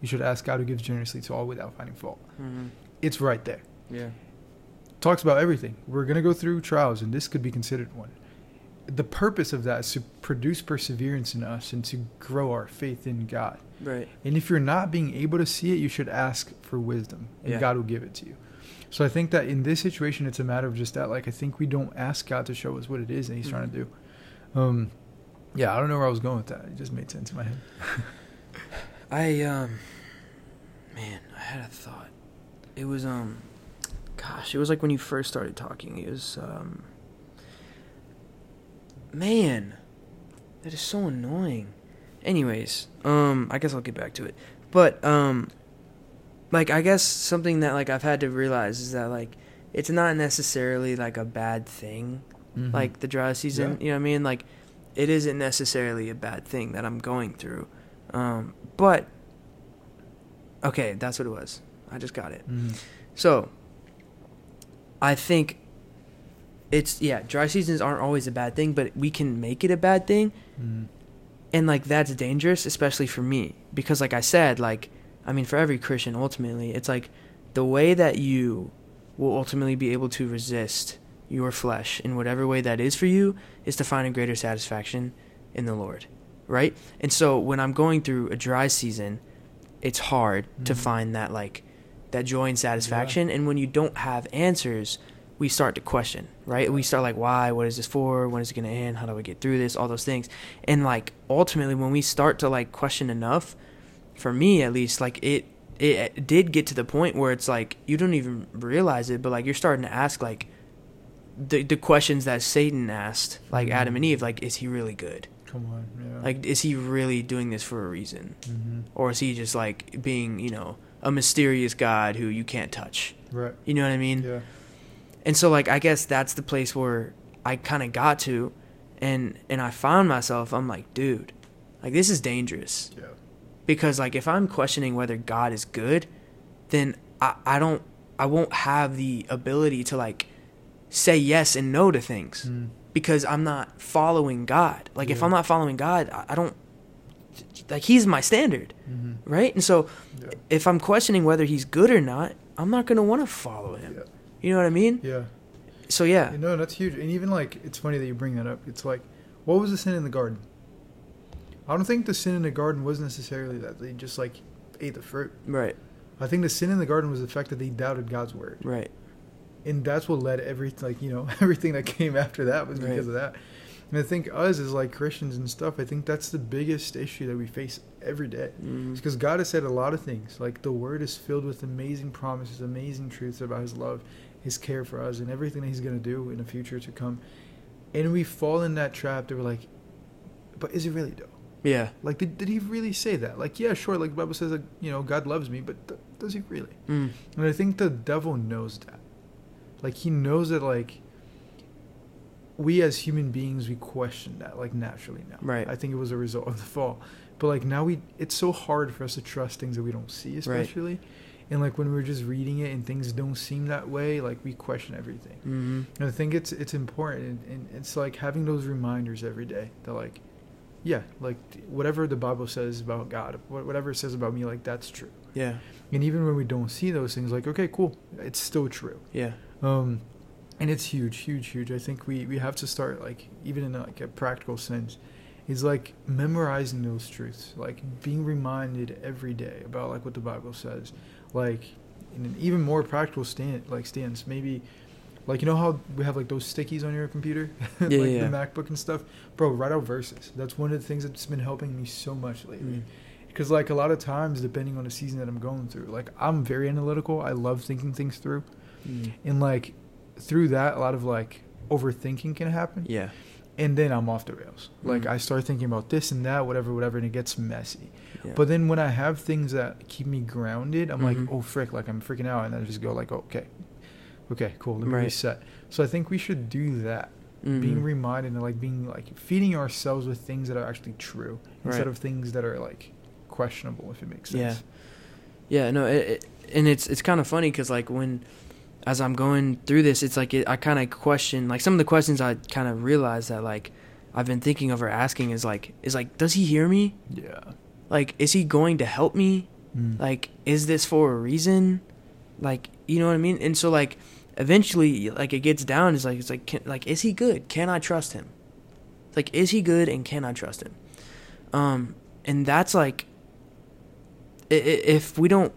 you should ask God who gives generously to all without finding fault. Mhm. It's right there. yeah Talks about everything. We're going to go through trials, and this could be considered one. The purpose of that is to produce perseverance in us and to grow our faith in God. right And if you're not being able to see it, you should ask for wisdom, and Yeah. God will give it to you. So I think that in this situation, it's a matter of just that. Like I think we don't ask God to show us what it is that He's trying to do. Um, yeah, I don't know where I was going with that. It just made sense in my head. i um man i had a thought it was um gosh it was like when you first started talking it was um man that is so annoying anyways um i guess i'll get back to it but um like I guess something that like I've had to realize is that like it's not necessarily like a bad thing Mhm. like the dry season. Yeah. You know what I mean? Like it isn't necessarily a bad thing that I'm going through. Um, but okay, that's what it was. I just got it. Mhm. So I think it's yeah, dry seasons aren't always a bad thing, but we can make it a bad thing Mhm. and like that's dangerous especially for me because like i said like i mean for every christian ultimately it's like the way that you will ultimately be able to resist your flesh in whatever way that is for you is to find a greater satisfaction in the lord right and so when i'm going through a dry season it's hard to Mhm. find that like that joy and satisfaction and when you don't have answers we start to question, right? We start like, why? What is this for? When is it going to end? How do I get through this? All those things. And like ultimately, when we start to like question enough, for me at least, like it it did get to the point where it's like you don't even realize it, but like you're starting to ask like the the questions that Satan asked, like Adam and Eve, like is he really good? Come on. Yeah. Like is he really doing this for a reason, Mhm. or is he just like being you know a mysterious God who you can't touch? Right. You know what I mean? Yeah. and so like i guess that's the place where i kind of got to and and i found myself i'm like dude like this is dangerous Yeah. because like if i'm questioning whether god is good then i i don't i won't have the ability to like say yes and no to things Mm. Because i'm not following god like if i'm not following god I, I don't like he's my standard Mhm. right and so Yeah. if i'm questioning whether he's good or not i'm not going to want to follow him Yeah. you know what i mean Yeah. so yeah You know, that's huge. And even like, it's funny that you bring that up. It's like, what was the sin in the garden? I don't think the sin in the garden was necessarily that they just like ate the fruit. right I think the sin in the garden was the fact that they doubted God's word, right and that's what led every like you know everything that came after that was Right. because of that. And I think us as like Christians and stuff, I think that's the biggest issue that we face every day. Because God has said a lot of things. Like the Word is filled with amazing promises, amazing truths about His love, His care for us, and everything that He's going to do in the future to come. And we fall in that trap that we're like, but is it really though? Yeah. Like, did, did He really say that? Like, yeah, sure. Like the Bible says that you know God loves me, but th- does He really? Mm. And I think the devil knows that. Like he knows that like we as human beings we question that like naturally now. Right. I think it was a result of the fall. But like now we it's so hard for us to trust things that we don't see especially. And like when we're just reading it and things don't seem that way, like we question everything. hmm And I think it's it's important and, and it's like having those reminders every day that like yeah, like whatever the Bible says about God, whatever it says about me, like that's true. Yeah. And even when we don't see those things, like okay, cool, it's still true. Yeah. Um, and it's huge, huge, huge. I think we, we have to start like even in like a practical sense, is like memorizing those truths, like being reminded every day about like what the Bible says, like in an even more practical stand like stance. Maybe like you know how we have like those stickies on your computer, Yeah, like yeah. the MacBook and stuff, bro. Write out verses. That's one of the things that's been helping me so much lately Mm. because like a lot of times depending on the season that i'm going through like i'm very analytical i love thinking things through Mm. and like through that a lot of like overthinking can happen Yeah. and then i'm off the rails like Mhm. i start thinking about this and that whatever whatever and it gets messy Yeah. but then when i have things that keep me grounded i'm Mhm. like oh frick like i'm freaking out and then i just go like oh, okay okay cool let me Right. reset so i think we should do that being Mhm. reminded and like being like feeding ourselves with things that are actually true instead of things that are like questionable if it makes Yeah. sense Yeah, no, it, it, and it's it's kind of funny because like when, as I'm going through this, it's like it, I kind of question like some of the questions I kind of realize that like I've been thinking of or asking is like is like does he hear me? yeah Like is he going to help me? Mm. Like is this for a reason? Like you know what I mean? And so like eventually like it gets down is like it's like can, like is he good? Can I trust him? Like is he good and can I trust him? Um and that's like if we don't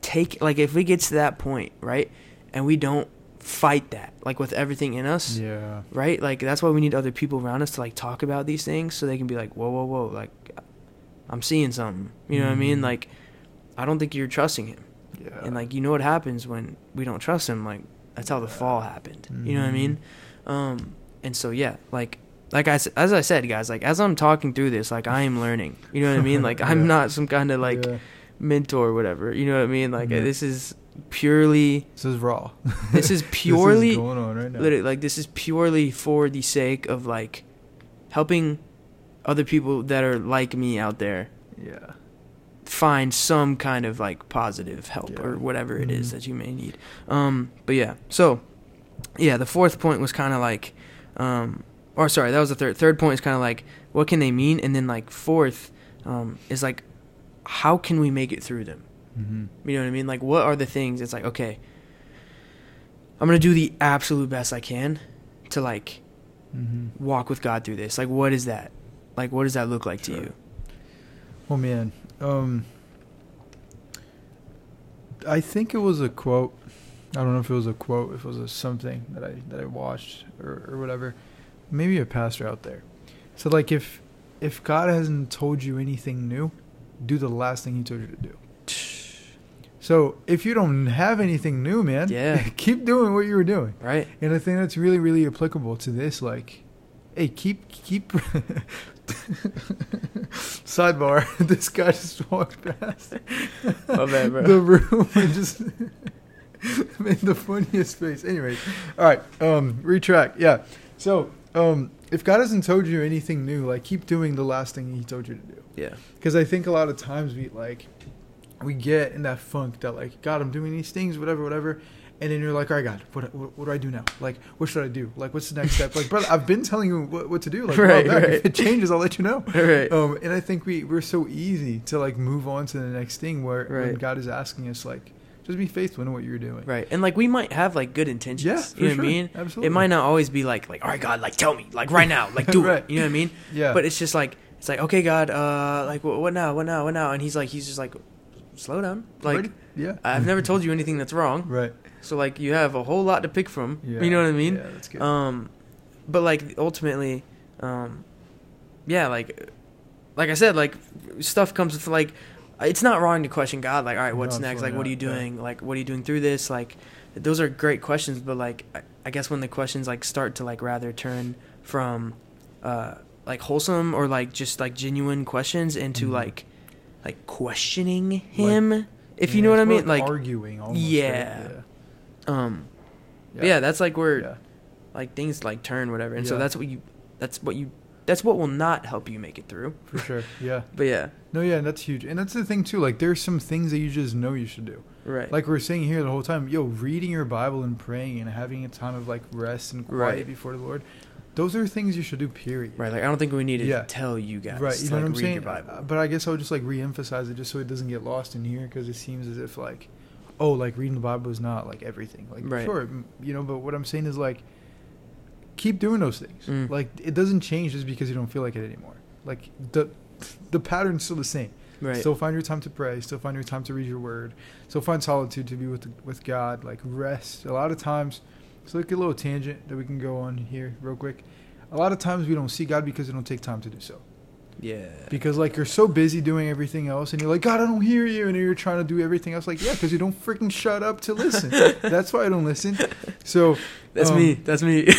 take like if we get to that point right and we don't fight that like with everything in us yeah. right? Like that's why we need other people around us to like talk about these things so they can be like whoa whoa whoa like i'm seeing something. You know what i mean? Mhm. like i don't think you're trusting him. Yeah. And like you know what happens when we don't trust him? Like that's how the Yeah. fall happened. You know what i mean? Um and so yeah like like I, as I said guys like as i'm talking through this like i am learning. You know what i mean? Like i'm not some kind of like yeah. mentor, whatever. You know what I mean? Like Mhm. this is purely This is raw. this is purely This is going on right now. literally like this is purely for the sake of like helping other people that are like me out there Yeah. find some kind of like positive help Yeah. or whatever it is Mhm. that you may need. Um, but yeah, so yeah, the fourth point was kind of like, um, or sorry, that was the third. Third point is kind of like, what can they mean? And then like fourth um, is like, how can we make it through them? Mm-hmm. You know what I mean? Like, what are the things? It's like, okay, I'm gonna do the absolute best I can to like Mm-hmm. walk with God through this. Like, what is that? Like, what does that look like to you? Oh man, um, I think it was a quote. I don't know if it was a quote, if it was a something that I that I watched or, or whatever. Maybe a pastor out there. So like if if God hasn't told you anything new, do the last thing He told you to do. So if you don't have anything new, man, Yeah. keep doing what you were doing. Right? And I think that's really, really applicable to this. Like, hey, keep, keep. Sidebar: This guy just walked past My bad, bro. the room and just made the funniest face. Anyways, all right. Um, retract. Yeah. So, um, if God hasn't told you anything new, like keep doing the last thing He told you to do. Yeah. Because I think a lot of times we like we get in that funk that like God, I'm doing these things, whatever, whatever, and then you're like, all right, God, what, what, what do I do now? Like, what should I do? Like, what's the next step? Like, brother, I've been telling you what, what to do. Like, Right, right, back. right. if it changes, I'll let you know. Right. Um, and I think we we're so easy to like move on to the next thing where when God is asking us like, just be faithful in what you're doing. Right. And like we might have like good intentions. Yeah, for you know sure. what I mean? Absolutely. It might not always be like like, all right, God, like tell me, like right now, like do Right. it. You know what I mean? Yeah. But it's just like it's like, okay, God, uh like what, what now? What now? What now? And he's like he's just like slow down. Like yeah. I've never told you anything that's wrong. Right. So like you have a whole lot to pick from. Yeah. You know what I mean? Yeah, that's good. Um, but like ultimately, um, yeah, like, like I said, like stuff comes with like, it's not wrong to question God. Like, all right, what's No, next? Like, what are you not, yeah. doing? Like, what are you doing through this? Like, those are great questions. But like, I, I guess when the questions like start to like rather turn from, uh, like wholesome or like just like genuine questions into Mhm. like, like questioning Him. if you know what I mean, like, arguing. Almost, right? Yeah. um, yeah. that's like where yeah. like things like turn whatever and so that's what you that's what you that's what will not help you make it through for sure. Yeah. but yeah No, yeah, and that's huge, and that's the thing too. Like, there's some things that you just know you should do. right Like we are saying here the whole time, yo, reading your Bible and praying and having a time of like rest and quiet Right. before the Lord. Those are things you should do. Period. right like i don't think we need to Yeah. tell you guys Right. to, You know like, what I'm read saying? your bible But I guess I would just like re-emphasize it just so it doesn't get lost in here because it seems as if like, oh, like reading the Bible is not like everything. Like, Right. sure, m- you know. But what I'm saying is like, keep doing those things. Mm. Like, it doesn't change just because you don't feel like it anymore. Like the the pattern's still the same. right Still find your time to pray. Still find your time to read your word. Still find solitude to be with with God. Like rest. A lot of times, it's like a little tangent that we can go on here real quick. A lot of times we don't see God because we don't take time to do so. yeah Because like you're so busy doing everything else, and you're like, God, I don't hear you, and you're trying to do everything else. Like, yeah, because you don't freaking shut up to listen. That's why I don't listen. So that's um, me that's me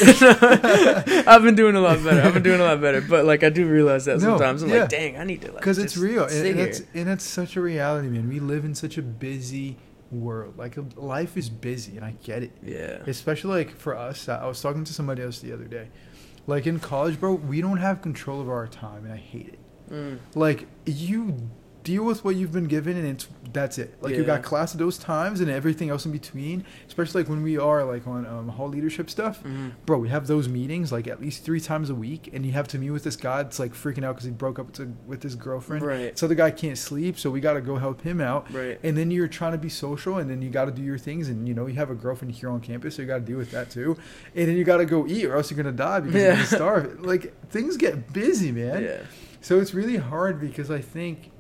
i've been doing a lot better i've been doing a lot better but like i do realize that No, sometimes i'm yeah. like dang i need to like because it's real and, and it's and it's such a reality man we live in such a busy world. Like life is busy and i get it. Yeah. Especially like for us i was talking to somebody else the other day. Like in college bro we don't have control of our time and i hate it. Mm. like you deal with what you've been given and it's that's it. Like you Yeah. got class at those times and everything else in between especially like when we are like on um, hall leadership stuff. Mhm. bro we have those meetings like at least three times a week and you have to meet with this guy that's like freaking out because he broke up to, with his girlfriend. Right. So the guy can't sleep so we got to go help him out. Right. And then you're trying to be social and then you got to do your things and you know you have a girlfriend here on campus so you got to deal with that too. And then you got to go eat or else you're gonna die because you're gonna starve. Like things get busy man. Yeah. So it's really hard because i think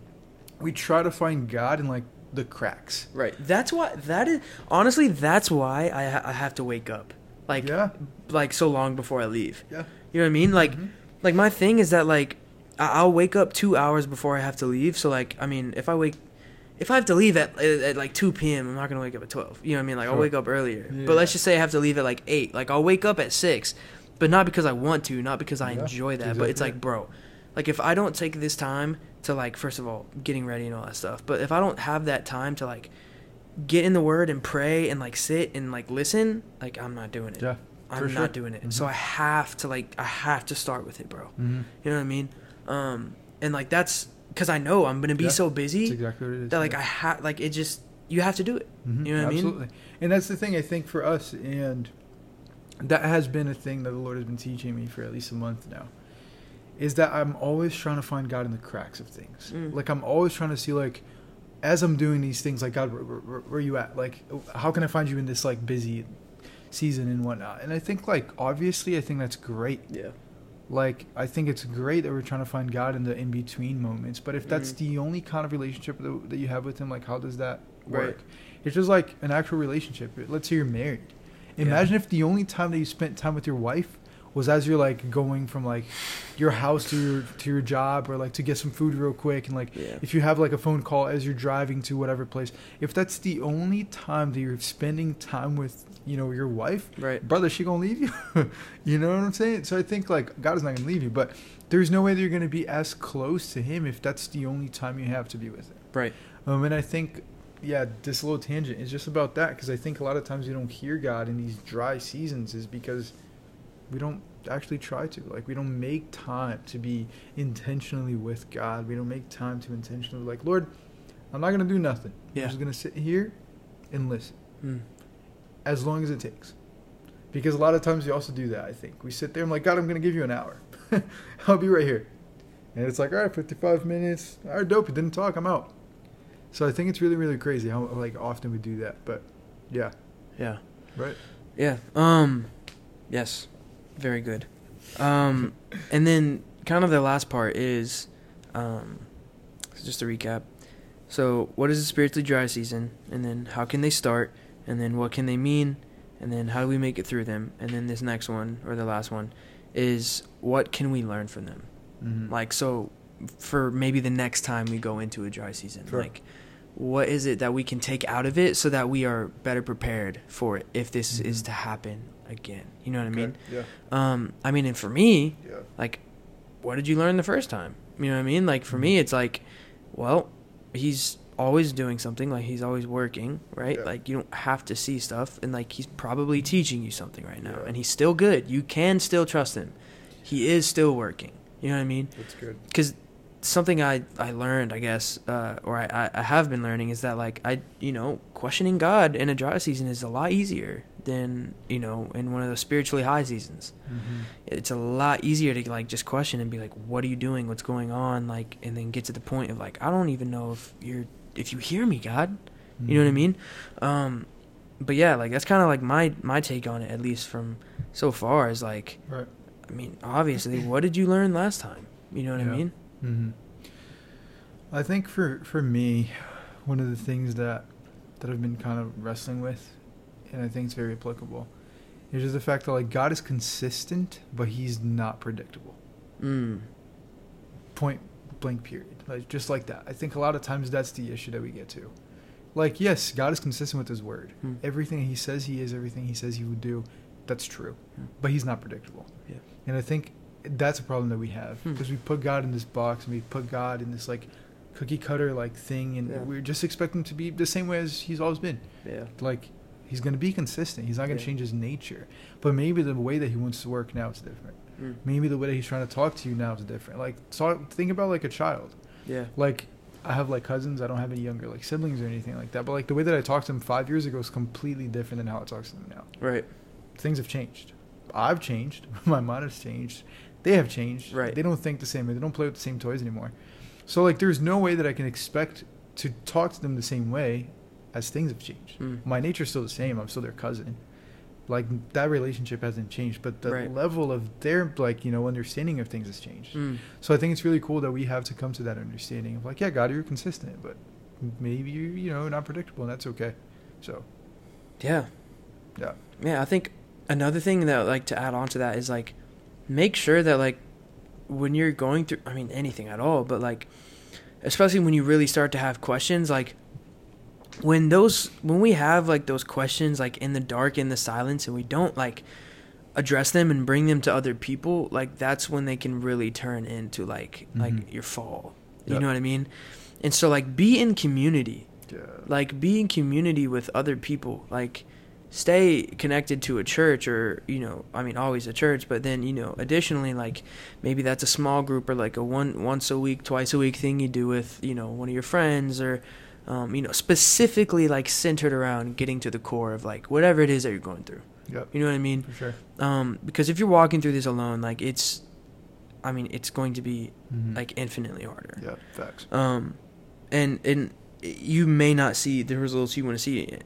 we try to find god in like the cracks right that's why that is honestly that's why i, ha- I have to wake up like yeah like so long before i leave yeah you know what i mean like Mhm. like my thing is that like I- I'll wake up two hours before I have to leave. So like I mean, if I wake, if I have to leave at, at, like two p.m., I'm not gonna wake up at twelve. You know what I mean? Like I'll wake up earlier. Yeah. But let's just say I have to leave at like eight. Like I'll wake up at six, but not because I want to, not because I Yeah, enjoy that. But it's like, bro, like if I don't take this time to like first of all getting ready and all that stuff. But if I don't have that time to like get in the word and pray and like sit and like listen, like I'm not doing it. Yeah, I'm for not doing it. Mhm. So I have to like I have to start with it, bro. Mm-hmm. You know what I mean? Um, and like that's because I know I'm gonna be Yeah, so That's busy exactly what it is. that like yeah. I have like it just you have to do it. Mhm, You know what I mean? Absolutely. And that's the thing I think for us, and that has been a thing that the Lord has been teaching me for at least a month now, is that I'm always trying to find God in the cracks of things. Mm. Like I'm always trying to see like, as I'm doing these things, like God, where, where, where are you at? Like, how can I find you in this like busy season and whatnot? And I think like obviously, I think that's great. Yeah. Like I think it's great that we're trying to find God in the in between moments. But if that's Mhm. the only kind of relationship that, that you have with Him, like how does that Right. work? It's just like an actual relationship. Let's say you're married. Yeah. Imagine if the only time that you spent time with your wife was as you're like going from like your house to your to your job or like to get some food real quick and like Yeah. if you have like a phone call as you're driving to whatever place. If that's the only time that you're spending time with, you know, your wife, Right. brother, she gonna leave you. you know what I'm saying? So I think like God is not gonna leave you, but there's no way that you're gonna be as close to Him if that's the only time you have to be with Him. Right. Um, and I think, yeah, this little tangent is just about that because I think a lot of times we don't hear God in these dry seasons is because we don't actually try to. Like we don't make time to be intentionally with God. We don't make time to intentionally like, Lord, I'm not gonna do nothing. Yeah. I'm just gonna sit here and listen Mm. as long as it takes. Because a lot of times we also do that, I think. We sit there and like, God, I'm going to give you an hour. I'll be right here. And it's like, all right, 55 minutes. All right, dope. You didn't talk. I'm out. So I think it's really, really crazy how like often we do that. But yeah, Yeah. right. Yeah. Um yes. Very good. Um and then kind of the last part is um just to recap. So what is a spiritually dry season and then how can they start and then what can they mean and then how do we make it through them and then this next one or the last one is what can we learn from them? Mm-hmm. Like so for maybe the next time we go into a dry season. Sure. Like what is it that we can take out of it so that we are better prepared for it if this is Mhm. to happen again. You know what I mean? Yeah. Um I mean and for me, Yeah. like what did you learn the first time? You know what I mean? Like for Mm-hmm. me it's like well, he's always doing something, like he's always working, right? Yeah. Like you don't have to see stuff and like he's probably teaching you something right now Yeah. and he's still good. You can still trust him. He is still working. You know what I mean? That's good. because something I, I learned, I guess, uh, or I, I, I have been learning is that like I you know questioning God in a dry season is a lot easier than you know in one of those spiritually high seasons. Mm-hmm. It's a lot easier to like just question and be like, what are you doing? What's going on? Like, and then get to the point of like, I don't even know if you're if you hear me, God. You know what I mean? Um, but yeah, like that's kind of like my my take on it, at least from so far. Is like, Right. I mean, obviously, what did you learn last time? You know what Yeah. I mean? hmm I think for for me, one of the things that that I've been kind of wrestling with, and I think it's very applicable, is just the fact that like God is consistent, but He's not predictable. Mm. Point blank. Period. Like just like that. I think a lot of times that's the issue that we get to. Like yes, God is consistent with His word. Hmm. Everything He says He is, everything He says He would do, that's true. Hmm. But He's not predictable. Yeah. And I think that's a problem that we have Hmm. because we put God in this box and we put God in this like cookie cutter like thing, and Yeah. we just expecting Him to be the same way as He's always been. Yeah. Like He's going to be consistent. He's not going to Yeah. change His nature. But maybe the way that He wants to work now is different. Mm. Maybe the way that He's trying to talk to you now is different. Like so, think about like a child. Yeah. Like I have like cousins. I don't have any younger like siblings or anything like that. But like the way that I talked to them five years ago is completely different than how I talk to them now. Right. Things have changed. I've changed. My mind has changed. They have changed. Right. They don't think the same way. They don't play with the same toys anymore. So like, there's no way that I can expect to talk to them the same way as things have changed. Mm. My nature's still the same. I'm still their cousin. Like that relationship hasn't changed, but the Right. level of their like you know understanding of things has changed. Mm. So I think it's really cool that we have to come to that understanding of like, yeah, God, you're consistent, but maybe you you know not predictable, and that's okay. So Yeah. yeah, Yeah. I think another thing that like to add on to that is like make sure that like when you're going through, I mean anything at all, but like especially when you really start to have questions, like when those when we have like those questions like in the dark in the silence and we don't like address them and bring them to other people like that's when they can really turn into like Mhm. like your fall You Yep. know what I mean? And so like be in community. Yeah. Like be in community with other people. Like stay connected to a church or, you know, I mean always a church, but then, you know, additionally like maybe that's a small group or like a one once a week, twice a week thing you do with, you know, one of your friends or um, you know, specifically like centered around getting to the core of like whatever it is that you're going through. Yep. You know what I mean? For sure. Um, because if you're walking through this alone, like it's, I mean, it's going to be Mhm. like infinitely harder. Yeah. Facts. Um, and and you may not see the results you want to see.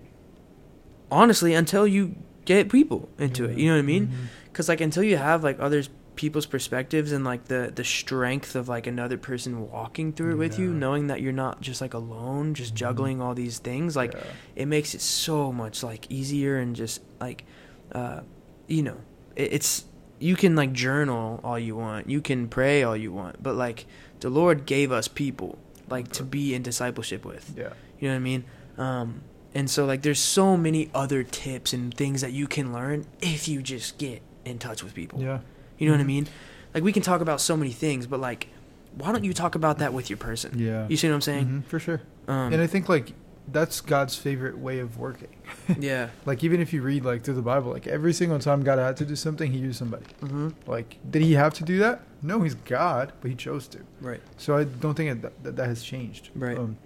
Honestly, until you get people into it, you know what I mean? Because like until you have like others people's perspectives and like the the strength of like another person walking through it with you, knowing that you're not just like alone, just Mhm. juggling all these things, like Yeah. it makes it so much like easier and just like uh you know it, it's you can like journal all you want you can pray all you want but like the lord gave us people like to be in discipleship with Yeah. you know what i mean um and so like there's so many other tips and things that you can learn if you just get in touch with people Yeah. You know what i Mhm. mean like we can talk about so many things but like why don't you talk about that with your person Yeah. you see what i'm saying Mhm, For sure. um and I think like that's God's favorite way of working. yeah Like even if you read like through the Bible, like every single time God had to do something, He used somebody. Mm-hmm. Like, did He have to do that? No, He's God, but He chose to. right So I don't think that that, that has changed. Right. Um,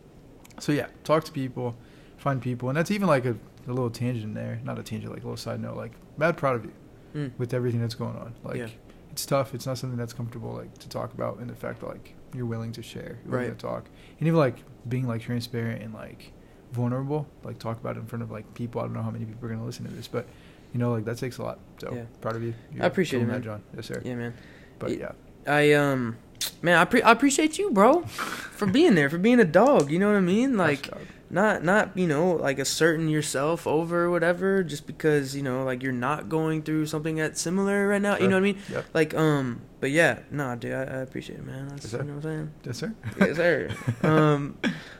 so yeah, talk to people, find people, and that's even like a, a little tangent there. Not a tangent, like a little side note. Like, mad proud of you Mm. with everything that's going on. Like, Yeah. it's tough. It's not something that's comfortable like to talk about, and the fact that like you're willing to share, you're willing Right. to talk, and even like being like transparent and like vulnerable. Like talk about it in front of like people. I don't know how many people are gonna listen to this, but you know, like that takes a lot. So Yeah. proud of you. I appreciate it, man. that, John. Yes, sir. yeah man But yeah, I um, man, I, pre- I appreciate you, bro, for being there, for being a dog. You know what I mean? Like. Not not you know like asserting yourself over whatever, just because you know like you're not going through something that's similar right now. You know what I mean? Yep. Like um, but yeah, nah, dude, I, I appreciate it, man. That's Yes, you know what I'm saying Yes, sir. yes, sir. um,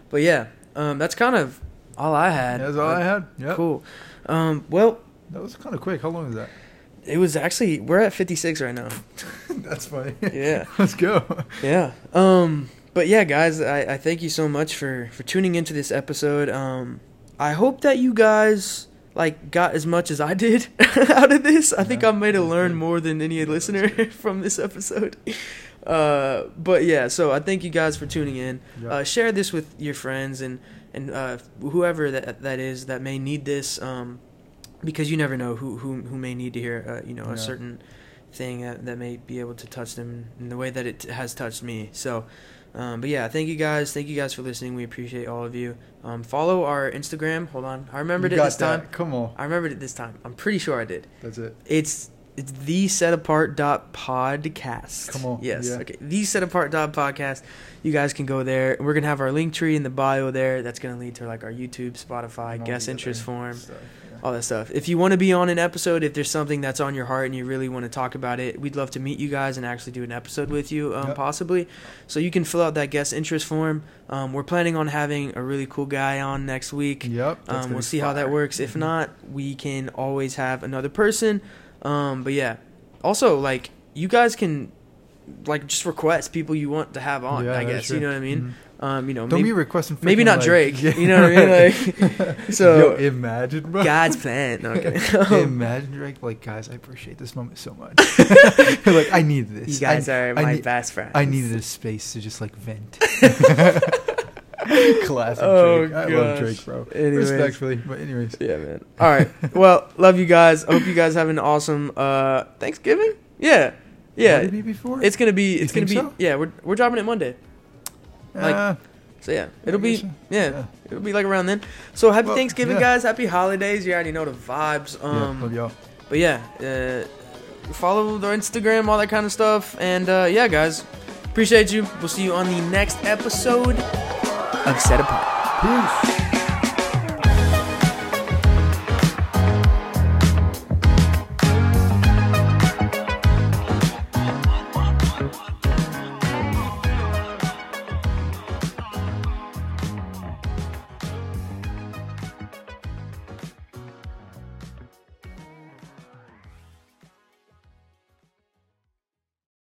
but yeah, um, that's kind of all I had. That's all I had. Yep. Cool. Um, well, That was kind of quick. How long is that? it was actually we're at 56 right now. That's funny. Yeah. Let's go. Yeah. Um but yeah, guys, I, I thank you so much for for tuning into this episode. Um I hope that you guys like got as much as I did out of this. I think I might have learned more than any listener from this episode. Uh but yeah, so I thank you guys for tuning in. Uh share this with your friends and and uh whoever that that is that may need this um because you never know who who who may need to hear uh, you know Yeah. a certain thing that, that may be able to touch them in the way that it has touched me. So, um, but yeah, thank you guys. Thank you guys for listening. We appreciate all of you. Um, follow our Instagram. Hold on, I remembered You it this time. that. Come on. I remembered it this time. I'm pretty sure I did. That's it. It's it's the set apart dot podcast. Come on, Yes. yeah. Okay. The set apart dot podcast. You guys can go there. We're gonna have our Linktree in the bio there. That's gonna lead to like our YouTube, Spotify, guest interest form yeah. all that stuff. If you want to be on an episode, if there's something that's on your heart and you really want to talk about it, we'd love to meet you guys and actually do an episode with you, um, Yep. possibly. So you can fill out that guest interest form. Um, we're planning on having a really cool guy on next week. Yep. Um, we'll see how that works. If Mhm. not, we can always have another person. Um, but yeah, also like you guys can like just request people you want to have on. Yeah, I guess you know what I mean. Mhm. Um, you know, Don't maybe, be requesting. maybe not like- Drake, Yeah, you know what I mean? Like, so- Yo, imagine, bro. God's plan. No, okay. imagine Drake. Like, guys, I appreciate this moment so much. like, I need this. you guys I, are I my need- best friends. I needed a space to just like vent. Classic Oh, Drake. I love. Drake, bro. Anyways. Respectfully, but anyways. Yeah, man. All right. Well, love you guys. I hope you guys have an awesome uh Thanksgiving. Yeah, yeah. It be before? It's gonna be. It's gonna be. so? Yeah, we're we're dropping it Monday. like, Uh, So yeah, it'll be. so. Yeah, yeah. it'll be like around then. So happy Well, Thanksgiving, yeah. guys. Happy holidays. You already know the vibes. yeah, Um, love y'all. but yeah, uh, follow their Instagram, all that kind of stuff, and uh, yeah, guys, appreciate you. We'll see you on the next episode of Set Apart. Peace.